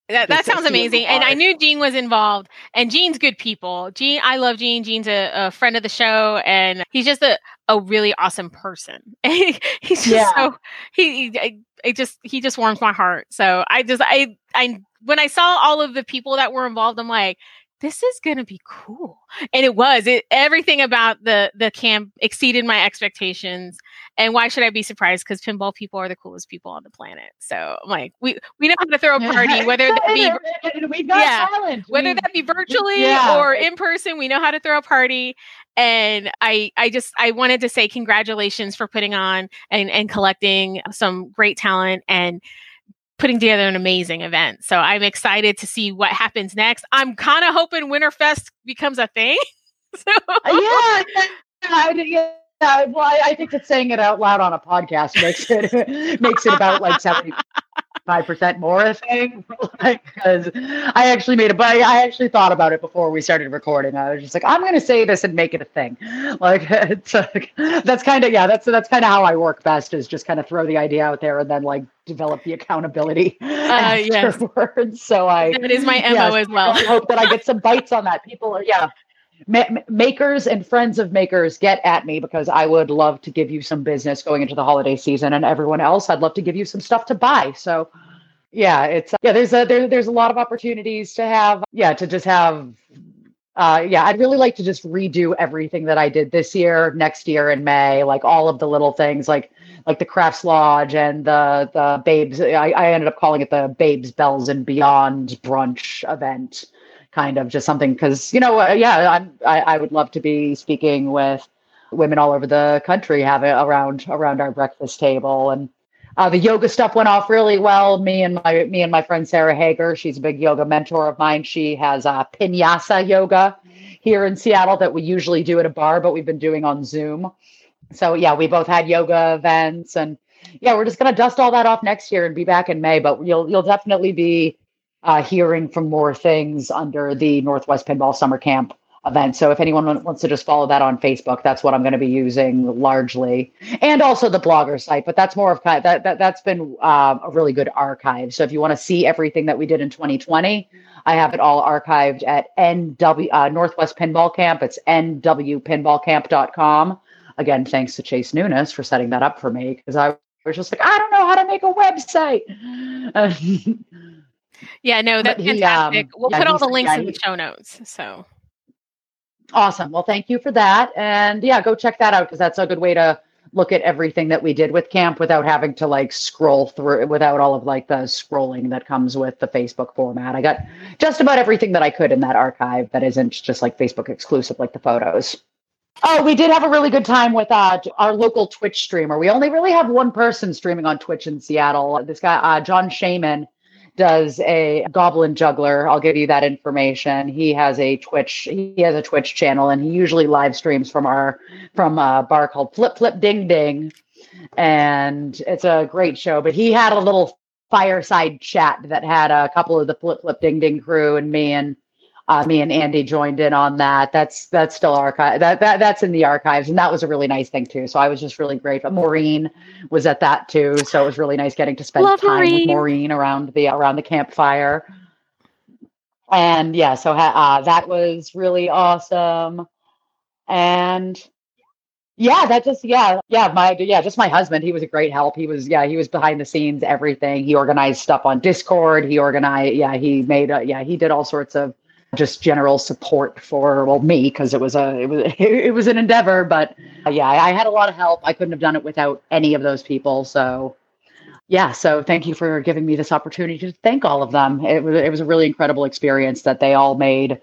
that, that sounds amazing. And I knew Gene was involved, and Gene's good people. Gene, I love Gene. Gene's a, a friend of the show, and he's just a, a really awesome person. he's just yeah. so he, he it just he just warms my heart. So I just I I when I saw all of the people that were involved, I'm like, this is going to be cool. And it was. It everything about the the camp exceeded my expectations. And why should I be surprised cuz pinball people are the coolest people on the planet. So, I'm like, we we know how to throw a party whether that be we got yeah, talent. Whether that be virtually yeah. or in person, we know how to throw a party and I I just I wanted to say congratulations for putting on and and collecting some great talent and putting together an amazing event. So I'm excited to see what happens next. I'm kind of hoping Winterfest becomes a thing. so. Uh, yeah, yeah, yeah. Well, I, I, think that saying it out loud on a podcast makes it makes it about like seventy five percent more a thing because I actually made it, but I actually thought about it before we started recording. I was just like, I'm going to say this and make it a thing. Like it's like, that's kind of yeah, that's that's kind of how I work best is just kind of throw the idea out there and then like develop the accountability uh, afterwards. Yes. So I that is my mo yes, as well. I hope that I get some bites on that. People are yeah ma- makers and friends of makers get at me because I would love to give you some business going into the holiday season, and everyone else, I'd love to give you some stuff to buy. So, yeah, it's yeah. There's a there, there's a lot of opportunities to have yeah to just have. Uh, yeah, I'd really like to just redo everything that I did this year, next year in May, like all of the little things, like like the Crafts Lodge and the the Babes. I, I ended up calling it the Babes Belles and Beyond brunch event kind of just something because you know uh, yeah I'm, I, I would love to be speaking with women all over the country have it around around our breakfast table. And uh, the yoga stuff went off really well. Me and my me and my friend sarah hager she's a big yoga mentor of mine. She has uh, pinyasa yoga here in seattle that we usually do at a bar but we've been doing on zoom. So yeah we both had yoga events and yeah we're just to dust all that off next year and be back in may but you'll you'll definitely be uh, hearing from more things under the Northwest Pinball Summer Camp event. So if anyone wants to just follow that on Facebook, that's what I'm going to be using largely, and also the blogger site. But that's more of that, that that's been uh, a really good archive. So if you want to see everything that we did in 2020, I have it all archived at NW uh, Northwest Pinball Camp. It's nwpinballcamp.com. Again, thanks to Chase Nunes for setting that up for me because I was just like, I don't know how to make a website. Yeah, no, that's he, fantastic. Um, we'll yeah, put all the links yeah, in the show notes. So awesome. Well, thank you for that. And yeah, go check that out because that's a good way to look at everything that we did with camp without having to like scroll through without all of like the scrolling that comes with the Facebook format. I got just about everything that I could in that archive that isn't just like Facebook exclusive like the photos. Oh, we did have a really good time with uh, our local Twitch streamer. We only really have one person streaming on Twitch in Seattle. This guy, uh, John Shaman, does a goblin juggler. I'll give you that information. He has a Twitch. He has a Twitch channel, and he usually live streams from our from a bar called Flip Flip Ding Ding, and it's a great show. But he had a little fireside chat that had a couple of the Flip Flip Ding Ding crew and me and uh, me and Andy joined in on that. That's that's still archive. That, that that's in the archives, and that was a really nice thing too. So I was just really great. But Maureen was at that too, so it was really nice getting to spend Love time Maureen. with Maureen around the around the campfire. And yeah, so uh, that was really awesome. And yeah, that just yeah, yeah, my yeah, just my husband. He was a great help. He was yeah, he was behind the scenes, everything. He organized stuff on Discord. He organized yeah, he made a, yeah, he did all sorts of just general support for well me because it was a it was it was an endeavor but uh, yeah I, I had a lot of help. I couldn't have done it without any of those people so yeah so thank you for giving me this opportunity to thank all of them. It was it was a really incredible experience that they all made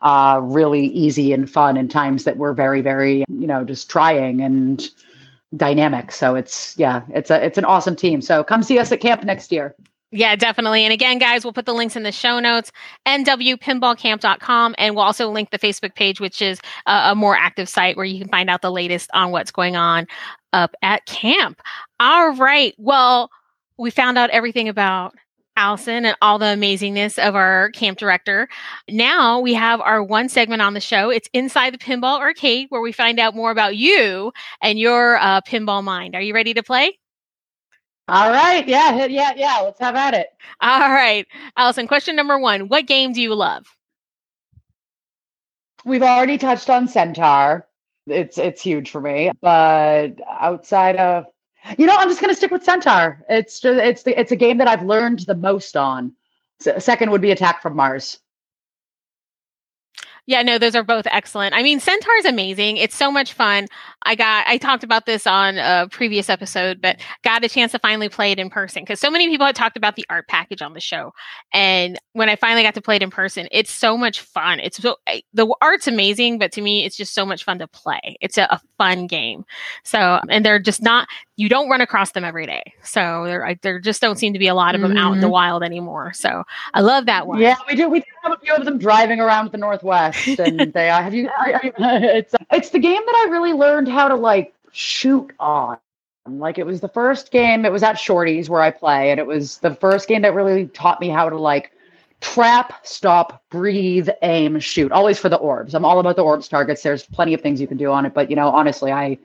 uh, really easy and fun in times that were very very you know just trying and dynamic. So it's yeah it's a it's an awesome team. So come see us at camp next year yeah, definitely. And again, guys, we'll put the links in the show notes, nwpinballcamp.com. And we'll also link the Facebook page, which is a, a, more active site where you can find out the latest on what's going on up at camp. All right. Well, we found out everything about Allison and all the amazingness of our camp director. Now we have our one segment on the show. It's Inside the Pinball Arcade, where we find out more about you and your uh, pinball mind. Are you ready to play? All right. Yeah. Yeah. Yeah. Let's have at it. All right. Allison, question number one What game do you love? We've already touched on Centaur. It's it's huge for me, but outside of you know, I'm just gonna stick with Centaur. It's just it's the it's a game that I've learned the most on. second would be Attack from Mars. Yeah, no, those are both excellent. I mean, Centaur is amazing. It's so much fun. I got I talked about this on a previous episode, but got a chance to finally play it in person because so many people had talked about the art package on the show. And when I finally got to play it in person, it's so much fun. It's so the art's amazing, but to me, it's just so much fun to play. It's a, a fun game. So, and they're just not you don't run across them every day. So there there just don't seem to be a lot of them mm-hmm. out in the mm-hmm. wild anymore. So I love that one. Yeah, we do. We have a few of them driving around the Northwest, and they have you. I, I, it's it's the game that I really learned how to like shoot on. Like it was the first game. It was at Shorty's where I play, and it was the first game that really taught me how to like trap, stop, breathe, aim, shoot. Always for the orbs. I'm all about the orbs targets. There's plenty of things you can do on it, but you know, honestly, I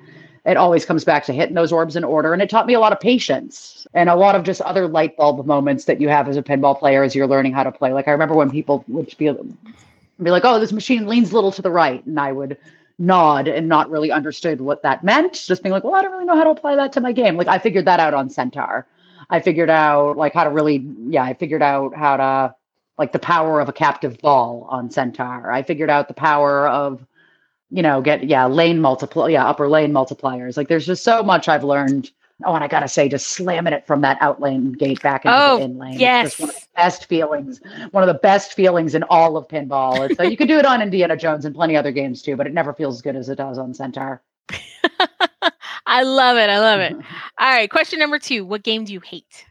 it always comes back to hitting those orbs in order. And it taught me a lot of patience and a lot of just other light bulb moments that you have as a pinball player as you're learning how to play. Like I remember when people would be, be like, oh, this machine leans a little to the right. And I would nod and not really understood what that meant. Just being like, well, I don't really know how to apply that to my game. Like I figured that out on Centaur. I figured out like how to really, yeah, I figured out how to like the power of a captive ball on Centaur. I figured out the power of you know, get yeah, lane multiply, yeah, upper lane multipliers. Like there's just so much I've learned. Oh, and I gotta say, just slamming it from that out lane gate back into oh, the in lane. Yes. one of the best feelings. One of the best feelings in all of pinball. So you can do it on Indiana Jones and plenty other games too, but it never feels as good as it does on Centaur. I love it. I love it. All right. Question number two. What game do you hate?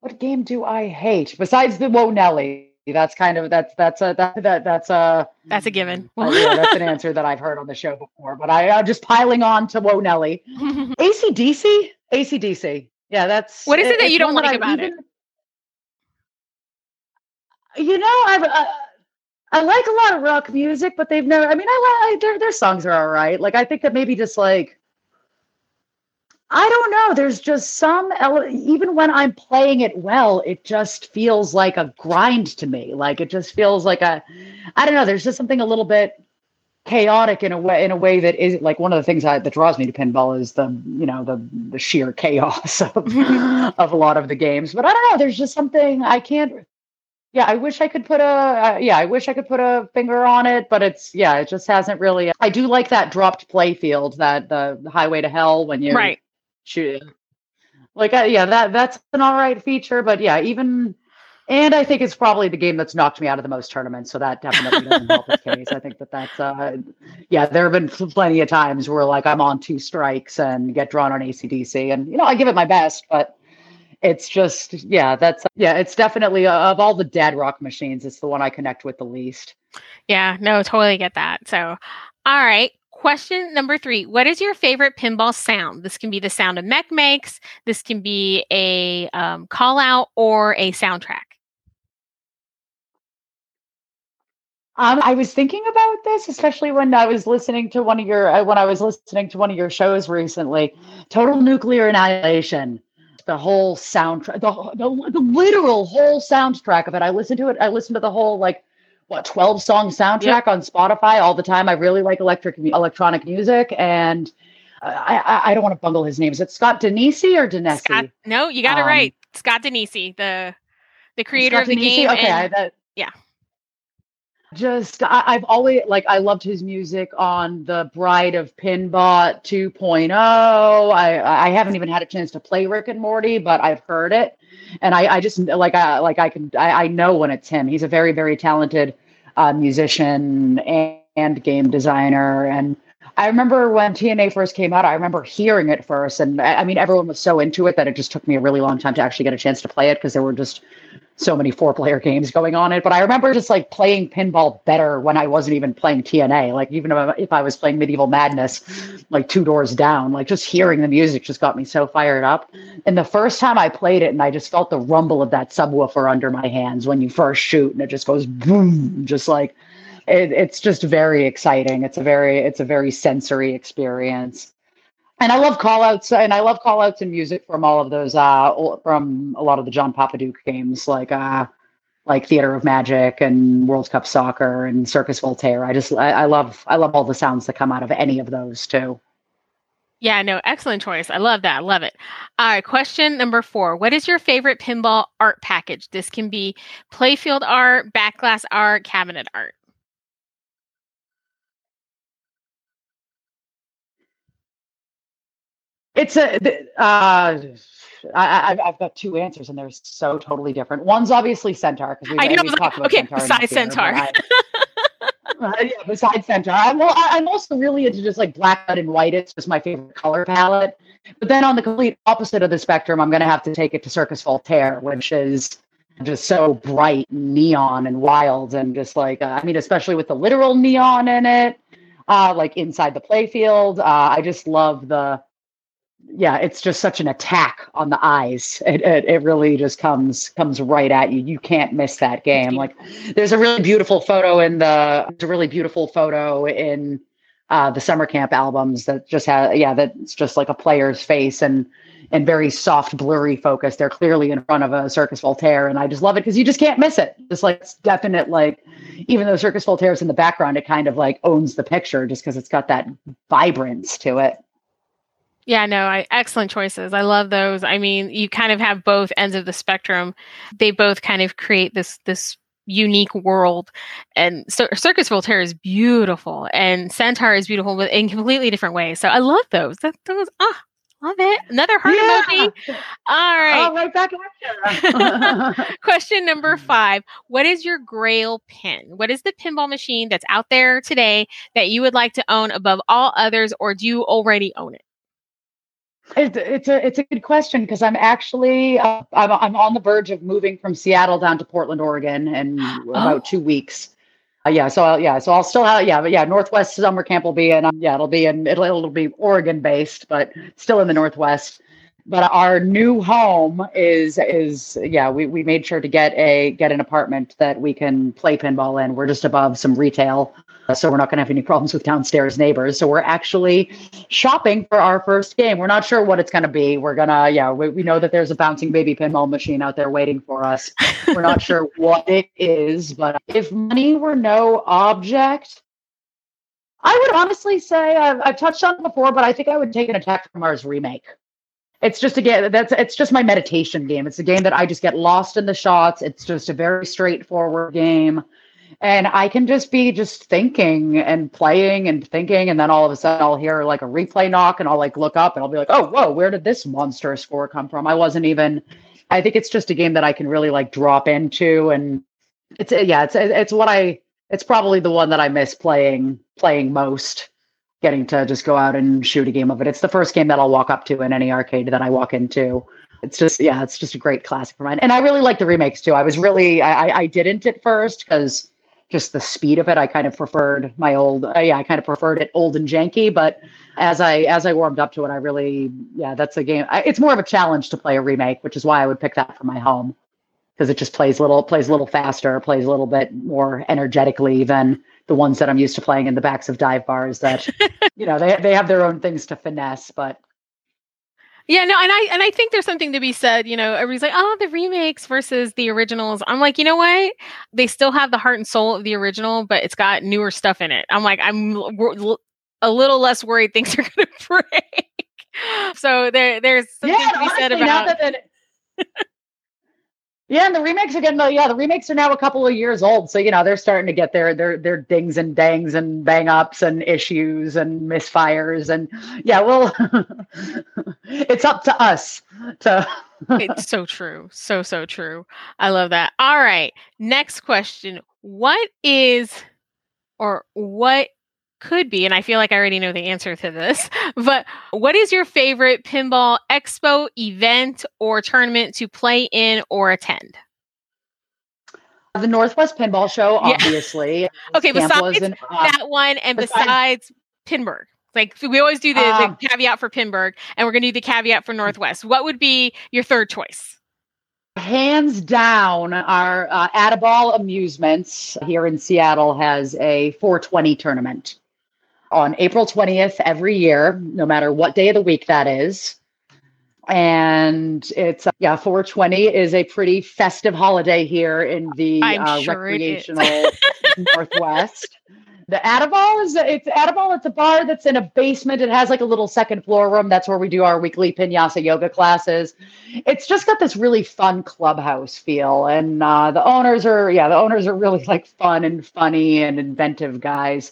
What game do I hate besides the Whoa Nellie? That's kind of that's that's a that, that that's a that's a given. uh, yeah, that's an answer that I've heard on the show before. But I, I'm just piling on to Whoa Nellie. ACDC? ACDC. Yeah, that's what is it, it that you don't like about even, it? You know, I've uh, I like a lot of rock music, but they've never. I mean, I like their their songs are all right. Like I think that maybe just like I don't know. There's just some, even when I'm playing it well, it just feels like a grind to me. Like it just feels like a, I don't know. There's just something a little bit chaotic in a way, in a way that is like one of the things I, that draws me to pinball is the, you know, the the sheer chaos of of a lot of the games. But I don't know. There's just something I can't. Yeah, I wish I could put a. Uh, yeah, I wish I could put a finger on it, but it's yeah, it just hasn't really. I do like that dropped play field, that the, the highway to hell when you right Like, uh, yeah, that that's an all right feature, but yeah, even and I think it's probably the game that's knocked me out of the most tournaments, so that definitely doesn't help the case. I think that that's uh, yeah, there have been plenty of times where like I'm on two strikes and get drawn on ACDC, and you know I give it my best, but it's just yeah, that's yeah, it's definitely uh, of all the dead rock machines, it's the one I connect with the least. Yeah, no, totally get that. So, all right, Question number three What is your favorite pinball sound? This can be the sound a mech makes, this can be a um, call out or a soundtrack. Um, I was thinking about this, especially when I was listening to one of your uh, when I was listening to one of your shows recently. Total Nuclear Annihilation, the whole soundtrack, the, the the literal whole soundtrack of it. I listened to it. I listened to the whole like what 12 song soundtrack yep. on Spotify all the time. I really like electric electronic music and I, I, I don't want to bungle his name. Is it Scott Danesi or Danesi? Scott, no, you got um, it right. Scott Danesi, the the creator Scott of the game. Okay, and, that, yeah. Just I, have always like I loved his music on the Bride of Pinbot 2.0. I I haven't even had a chance to play Rick and Morty, but I've heard it and I, I just like I like I can I, I know when it's him. He's a very very talented uh, musician and, and game designer, and I remember when TNA first came out. I remember hearing it first, and I, I mean everyone was so into it that it just took me a really long time to actually get a chance to play it because there were just so many four player games going on it. But I remember just like playing pinball better when I wasn't even playing TNA. Like even if I was playing Medieval Madness, like two doors down, like just hearing the music just got me so fired up. And the first time I played it, and I just felt the rumble of that subwoofer under my hands when you first shoot, and it just goes boom, just like it, it's just very exciting. It's a very it's a very sensory experience and I love call outs and I love call outs and music from all of those uh from a lot of the John Popadiuk games like uh like Theater of Magic and World Cup Soccer and Circus Voltaire. I just I, I love I love all the sounds that come out of any of those too. Yeah, no, excellent choice. I love that. I love it. All right, question number four. What is your favorite pinball art package? This can be playfield art, backglass art, cabinet art. It's a. Uh, I, have got two answers, and they're so totally different. One's obviously Centaur because I know. Like, okay, besides Centaur. uh, yeah, besides Centaur, I'm, well, I'm also really into just like black and white. It's just my favorite color palette. But then on the complete opposite of the spectrum, I'm going to have to take it to Circus Voltaire, which is just so bright and neon and wild and just like uh, I mean, especially with the literal neon in it, uh, like inside the playfield. Uh, I just love the yeah, it's just such an attack on the eyes. It, it, it really just comes comes right at you. You can't miss that game. Like there's a really beautiful photo in the there's a really beautiful photo in uh, the summer camp albums that just have yeah that's just like a player's face and and very soft blurry focus. They're clearly in front of a Circus Voltaire, and I just love it because you just can't miss it. It's like it's definite like even though Circus Voltaire's in the background, it kind of like owns the picture just because it's got that vibrance to it. Yeah, no, I, excellent choices. I love those. I mean, you kind of have both ends of the spectrum. They both kind of create this this unique world. And so Circus Voltaire is beautiful, and Centaur is beautiful, but in completely different ways. So I love those. That, those ah, love it. Another heart yeah. emoji. All right. Right back at Question number five: What is your Grail pin? What is the pinball machine that's out there today that you would like to own above all others, or do you already own it? It's, it's a it's a good question because I'm actually uh, I'm I'm on the verge of moving from Seattle down to Portland, Oregon, in oh. about two weeks. Uh, yeah, so I'll, yeah, so I'll still have yeah, but yeah, Northwest Summer Camp will be in um, yeah, it'll be in it'll it'll be Oregon based, but still in the Northwest. But our new home is is yeah, we we made sure to get a get an apartment that we can play pinball in. We're just above some retail Uh, so we're not going to have any problems with downstairs neighbors. So we're actually shopping for our first game. We're not sure what it's going to be. We're going to, yeah, we, we know that there's a bouncing baby pinball machine out there waiting for us. We're not sure what it is, but if money were no object, I would honestly say I've, I've touched on it before, but I think I would take an Attack from Mars remake. It's just a game that's it's just my meditation game. It's a game that I just get lost in the shots. It's just a very straightforward game and I can just be just thinking and playing and thinking, and then all of a sudden I'll hear like a replay knock, and I'll like look up and I'll be like, oh, whoa, where did this monster score come from? I wasn't even. I think it's just a game that I can really like drop into, and it's yeah, it's it's what I. It's probably the one that I miss playing playing most. Getting to just go out and shoot a game of it. It's the first game that I'll walk up to in any arcade that I walk into it's just yeah it's just a great classic for mine and i really like the remakes too i was really i i didn't at first because just the speed of it. I kind of preferred my old, uh, yeah, I kind of preferred it old and janky. But as I as I warmed up to it, I really, yeah, that's a game. I, it's more of a challenge to play a remake, which is why I would pick that for my home because it just plays little plays a little faster, plays a little bit more energetically than the ones that I'm used to playing in the backs of dive bars. That you know they they have their own things to finesse, but yeah, no, and I and I think there's something to be said. You know, everybody's like, "Oh, the remakes versus the originals." I'm like, you know what? They still have the heart and soul of the original, but it's got newer stuff in it. I'm like, I'm a little less worried things are going to break. So there, there's something yeah, to be honestly, said about. Yeah, and the remakes again. Though, yeah, the remakes are now a couple of years old, so you know they're starting to get their their their dings and dangs and bang ups and issues and misfires and yeah, well, it's up to us to. it's so true, so so true. I love that. All right, next question: What is, or what could be, and I feel like I already know the answer to this, but what is your favorite pinball expo, event, or tournament to play in or attend? The Northwest Pinball Show, obviously. Yeah. okay, besides uh, that one and besides, besides Pinburgh. Like we always do the, um, the caveat for Pinburgh, and we're going to do the caveat for Northwest. What would be your third choice? hands down, our uh, Add-a-Ball Amusements here in Seattle has a 420 tournament on April 20th every year, no matter what day of the week that is. And it's, uh, yeah, 420 is a pretty festive holiday here in the uh, sure recreational Northwest. The Add-a-Ball is it's Add-a-Ball. It's a bar that's in a basement. It has like a little second floor room. That's where we do our weekly Pinyasa yoga classes. It's just got this really fun clubhouse feel, and uh, the owners are yeah, the owners are really like fun and funny and inventive guys.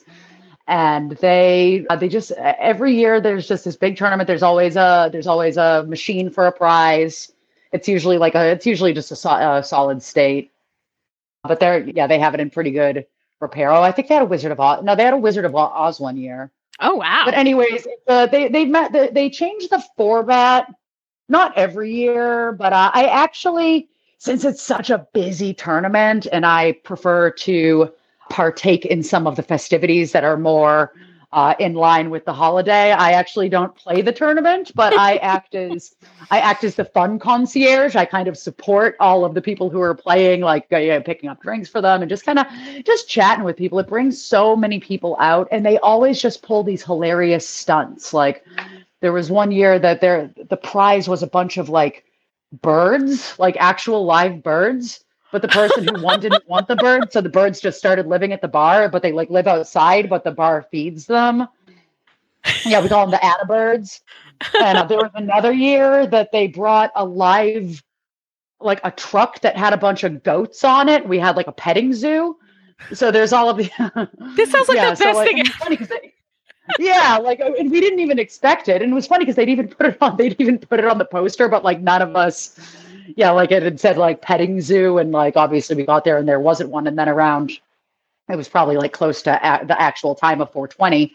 And they uh, they just every year there's just this big tournament. There's always a there's always a machine for a prize. It's usually like a it's usually just a, so, a solid state, but they're yeah they have it in pretty good repair. Oh, I think they had a Wizard of Oz. No, they had a Wizard of Oz one year. Oh wow! But anyways, uh, they they met they, they changed the format. Not every year, but uh, I actually since it's such a busy tournament, and I prefer to partake in some of the festivities that are more uh, in line with the holiday. I actually don't play the tournament, but I act as I act as the fun concierge. I kind of support all of the people who are playing, like uh, picking up drinks for them and just kind of just chatting with people. It brings so many people out, and they always just pull these hilarious stunts. Like there was one year that there the prize was a bunch of like birds, like actual live birds but the person who won didn't want the bird, so the birds just started living at the bar, but they like live outside, but the bar feeds them. Yeah, we call them the Adabirds. And uh, there was another year that they brought a live, like a truck that had a bunch of goats on it. We had like a petting zoo. So there's all of the. this sounds like yeah, the best so, thing. Funny they, yeah, like and we didn't even expect it, and it was funny because they'd even put it on. They'd even put it on the poster, but like none of us yeah, like it had said like petting zoo, and like obviously we got there and there wasn't one, and then around it was probably like close to a- the actual time of 420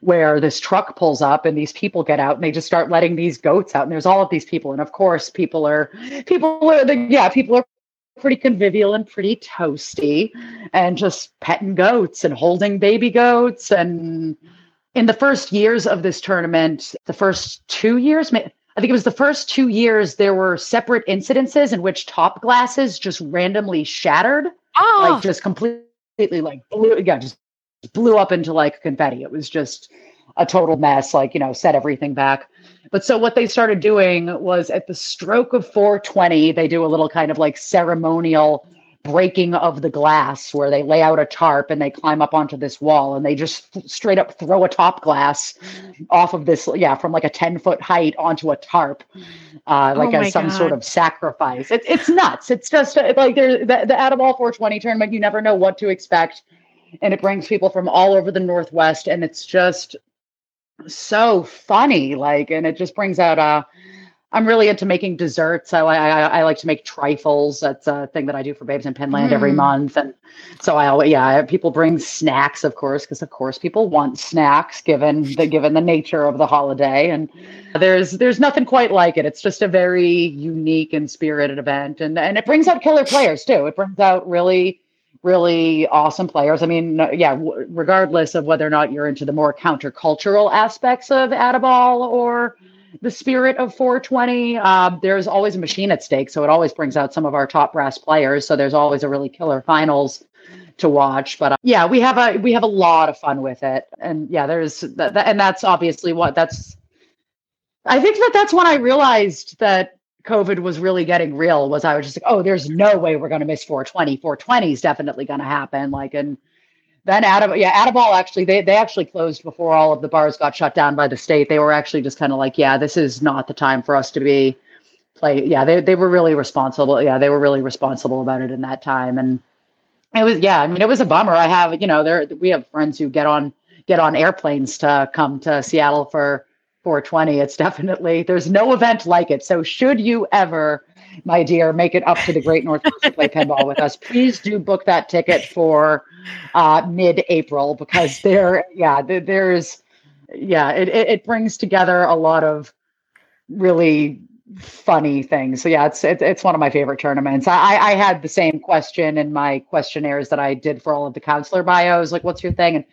where this truck pulls up and these people get out and they just start letting these goats out. And there's all of these people. And of course people are people are the yeah people are pretty convivial and pretty toasty and just petting goats and holding baby goats. And in the first years of this tournament the first two years I think it was the first two years there were separate incidences in which top glasses just randomly shattered, oh. like just completely like blew, yeah, just blew up into like confetti. It was just a total mess, like, you know, set everything back. But so what they started doing was at the stroke of 420, they do a little kind of like ceremonial breaking of the glass where they lay out a tarp and they climb up onto this wall and they just straight up throw a top glass off of this yeah from like a 10 foot height onto a tarp uh, like oh as some God. sort of sacrifice. It, it's nuts. It's just uh, like there's the, the Add-a-Ball 420 tournament you never know what to expect. And it brings people from all over the northwest and it's just so funny like and it just brings out uh I'm really into making desserts. I, I, I like to make trifles. That's a thing that I do for Babes in Pinland mm. every month. And so I always, yeah, people bring snacks, of course, because of course people want snacks given the given the nature of the holiday. And there's there's nothing quite like it. It's just a very unique and spirited event, and and it brings out killer players too. It brings out really really awesome players. I mean, yeah, w- regardless of whether or not you're into the more countercultural aspects of Add-a-Ball or the spirit of 420. Uh, there's always a machine at stake, so it always brings out some of our top brass players. So there's always a really killer finals to watch. But uh, yeah, we have a we have a lot of fun with it, and yeah, there's that, that, and that's obviously what that's. I think that that's when I realized that COVID was really getting real. Was I was just like, oh, there's no way we're going to miss 420. 420 is definitely going to happen. Like, and then Adam, yeah, Add-a-Ball actually they they actually closed before all of the bars got shut down by the state. They were actually just kind of like, yeah, this is not the time for us to be play. Yeah, they they were really responsible. Yeah, they were really responsible about it in that time, and it was yeah. I mean, it was a bummer. I have you know there we have friends who get on get on airplanes to come to Seattle for 420. It's definitely there's no event like it. So should you ever my dear, make it up to the Great Northwest to play pinball with us. Please do book that ticket for uh, mid-April because there, yeah, there, there's, yeah, it, it, it brings together a lot of really funny things. So yeah, it's it's, it's one of my favorite tournaments. I I had the same question in my questionnaires that I did for all of the counselor bios. Like, what's your thing? And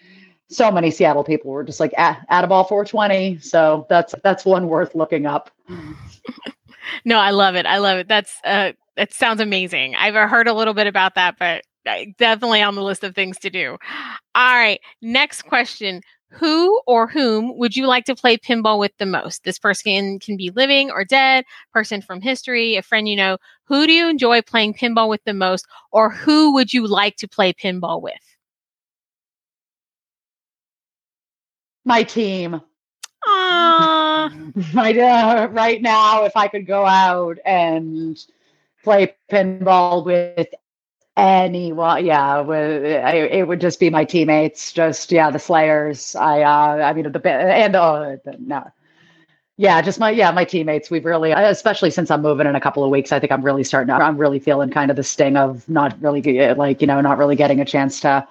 so many Seattle people were just like, at, Add-a-Ball 420. So that's that's one worth looking up. No, I love it. I love it. That's uh, that sounds amazing. I've heard a little bit about that, but definitely on the list of things to do. All right, next question. Who or whom would you like to play pinball with the most? This person can be living or dead, person from history, a friend you know. Who do you enjoy playing pinball with the most, or who would you like to play pinball with? my team. Aww. right, uh, right now, if I could go out and play pinball with anyone, yeah, with, it would just be my teammates. Just yeah, the Slayers. I, uh, I mean, the and oh, the, no, yeah, just my yeah, my teammates. We've really, especially since I'm moving in a couple of weeks. I think I'm really starting. To, I'm really feeling kind of the sting of not really like you know not really getting a chance to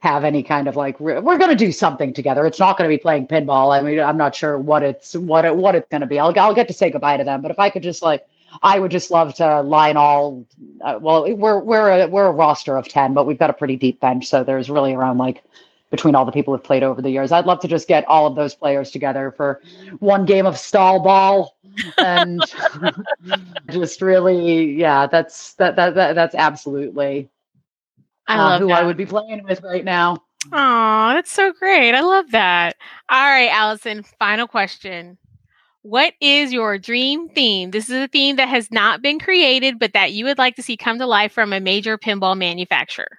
have any kind of like we're going to do something together. It's not going to be playing pinball. I mean, I'm not sure what it's what it what it's going to be. I'll I'll get to say goodbye to them, but if I could just like I would just love to line all. Uh, well, we're we're a, we're a roster of ten, but we've got a pretty deep bench, so there's really around like between all the people who've played over the years. I'd love to just get all of those players together for one game of stall ball and just really, yeah, that's that that, that that's absolutely I uh, love who that. I would be playing with right now. Oh, that's so great. I love that. All right, Allison, final question. What is your dream theme? This is a theme that has not been created, but that you would like to see come to life from a major pinball manufacturer.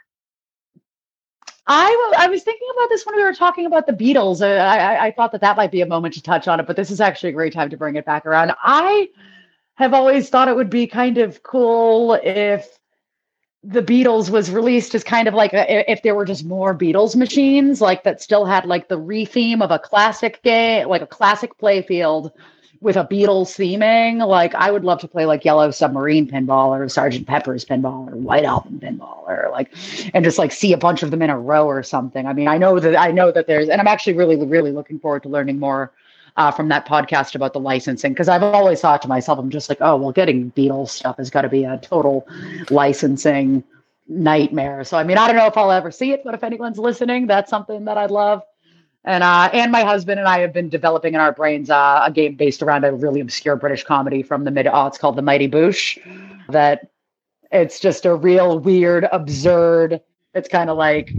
I, I was thinking about this when we were talking about the Beatles. Uh, I, I thought that that might be a moment to touch on it, but this is actually a great time to bring it back around. I have always thought it would be kind of cool if the Beatles was released as kind of like a, if there were just more Beatles machines, like that still had like the re-theme of a classic game, like a classic playfield with a Beatles theming. Like I would love to play like Yellow Submarine pinball or Sergeant Pepper's pinball or White Album pinball or like and just like see a bunch of them in a row or something. I mean, I know that I know that there's and I'm actually really really looking forward to learning more uh, from that podcast about the licensing because I've always thought to myself, I'm just like, oh well, getting Beatles stuff has got to be a total licensing nightmare. So I mean, I don't know if I'll ever see it, but if anyone's listening, that's something that I'd love. And uh, and my husband and I have been developing in our brains uh, a game based around a really obscure British comedy from the mid aughts called The Mighty Boosh. That it's just a real weird, absurd. It's kind of like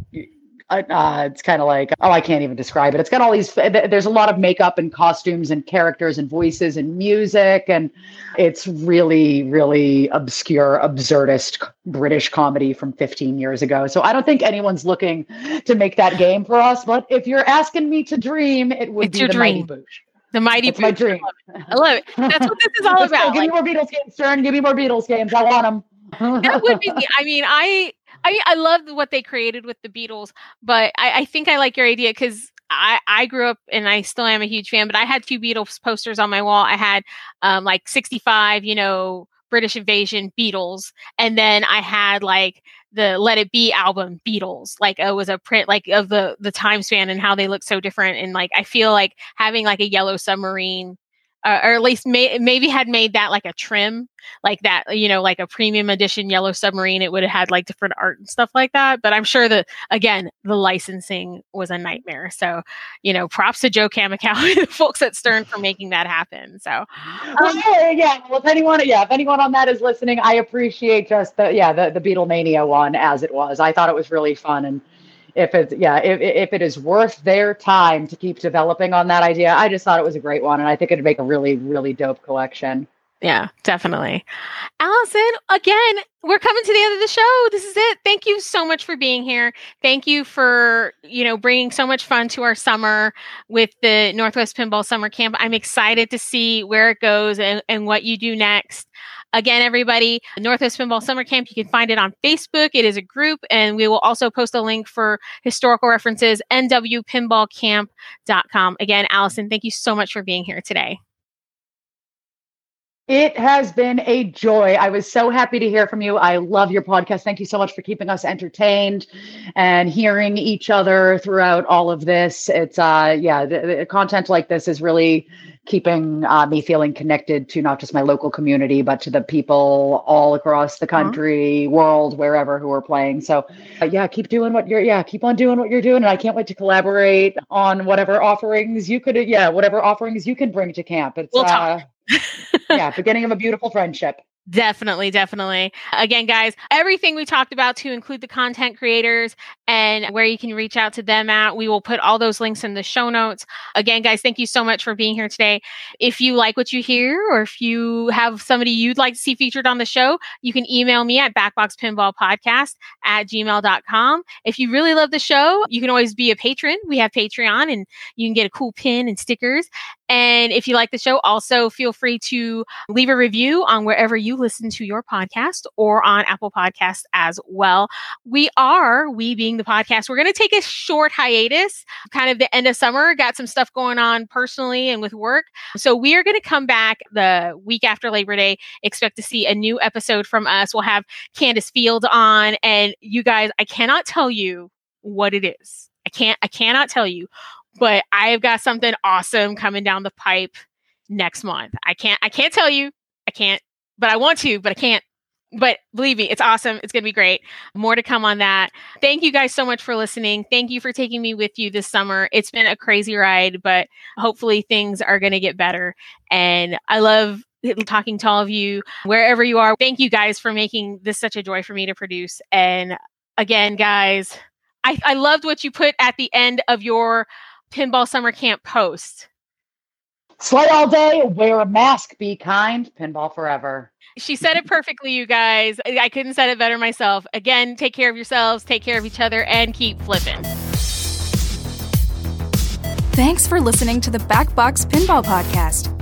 uh, it's kind of like oh i can't even describe it it's got all these there's a lot of makeup and costumes and characters and voices and music and it's really really obscure absurdist british comedy from 15 years ago so i don't think anyone's looking to make that game for us but if you're asking me to dream it would It's be your the dream. mighty boosh The Mighty my dream I love it. That's what this is all go. about. give Like, me more beatles games stern give me more beatles games i want them that would be. I mean, I I I love what they created with the Beatles, but I, I think I like your idea because I I grew up and I still am a huge fan. But I had two Beatles posters on my wall. I had um like sixty five, you know, British Invasion Beatles, and then I had like the Let It Be album Beatles. Like it was a print like of the the time span and how they look so different. And like I feel like having like a Yellow Submarine. Uh, or at least may, maybe had made that like a trim like that, you know, like a premium edition Yellow Submarine, it would have had like different art and stuff like that. But I'm sure that again, the licensing was a nightmare. So, you know, props to Joe Kaminkow, the folks at Stern for making that happen. So, um, well, yeah. Well, if anyone, yeah, if anyone on that is listening, I appreciate just the yeah the the Beatlemania one as it was. I thought it was really fun, and if it's yeah if if it is worth their time to keep developing on that idea, I just thought it was a great one, and I think it'd make a really really dope collection. yeah, definitely. Allison, again, we're coming to the end of the show. This is it. Thank you so much for being here. Thank you for, you know, bringing so much fun to our summer with the Northwest Pinball Summer Camp. I'm excited to see where it goes and, and what you do next. Again, everybody, Northwest Pinball Summer Camp, you can find it on Facebook. It is a group, and we will also post a link for historical references, nwpinballcamp.com. Again, Allison, thank you so much for being here today. It has been a joy. I was so happy to hear from you. I love your podcast. Thank you so much for keeping us entertained and hearing each other throughout all of this. It's uh yeah, the, the content like this is really keeping uh, me feeling connected to not just my local community but to the people all across the country, world, wherever who are playing. So uh, yeah, keep doing what you're yeah, keep on doing what you're doing and I can't wait to collaborate on whatever offerings you could yeah, whatever offerings you can bring to camp. It's We'll talk. uh yeah, beginning of a beautiful friendship. Definitely, definitely. Again, guys, everything we talked about to include the content creators and where you can reach out to them at, we will put all those links in the show notes. Again, guys, thank you so much for being here today. If you like what you hear or if you have somebody you'd like to see featured on the show, you can email me at backboxpinballpodcast at gmail.com. If you really love the show, you can always be a patron. We have Patreon and you can get a cool pin and stickers. And if you like the show, also feel free to leave a review on wherever you listen to your podcast or on Apple Podcasts as well. We are, we being the podcast, we're going to take a short hiatus, kind of the end of summer. Got some stuff going on personally and with work. So we are going to come back the week after Labor Day. Expect to see a new episode from us. We'll have Candace Field on. And you guys, I cannot tell you what it is. I can't, I cannot tell you but I've got something awesome coming down the pipe next month. I can't I can't tell you. I can't, but I want to, but I can't. But believe me, it's awesome. It's going to be great. More to come on that. Thank you guys so much for listening. Thank you for taking me with you this summer. It's been a crazy ride, but hopefully things are going to get better. And I love talking to all of you wherever you are. Thank you guys for making this such a joy for me to produce. And again, guys, I, I loved what you put at the end of your pinball summer camp post? Slay all day, wear a mask, be kind, pinball forever. She said it perfectly, you guys. I couldn't said it better myself. Again, take care of yourselves, take care of each other, and keep flipping. Thanks for listening to the Backbox Pinball Podcast.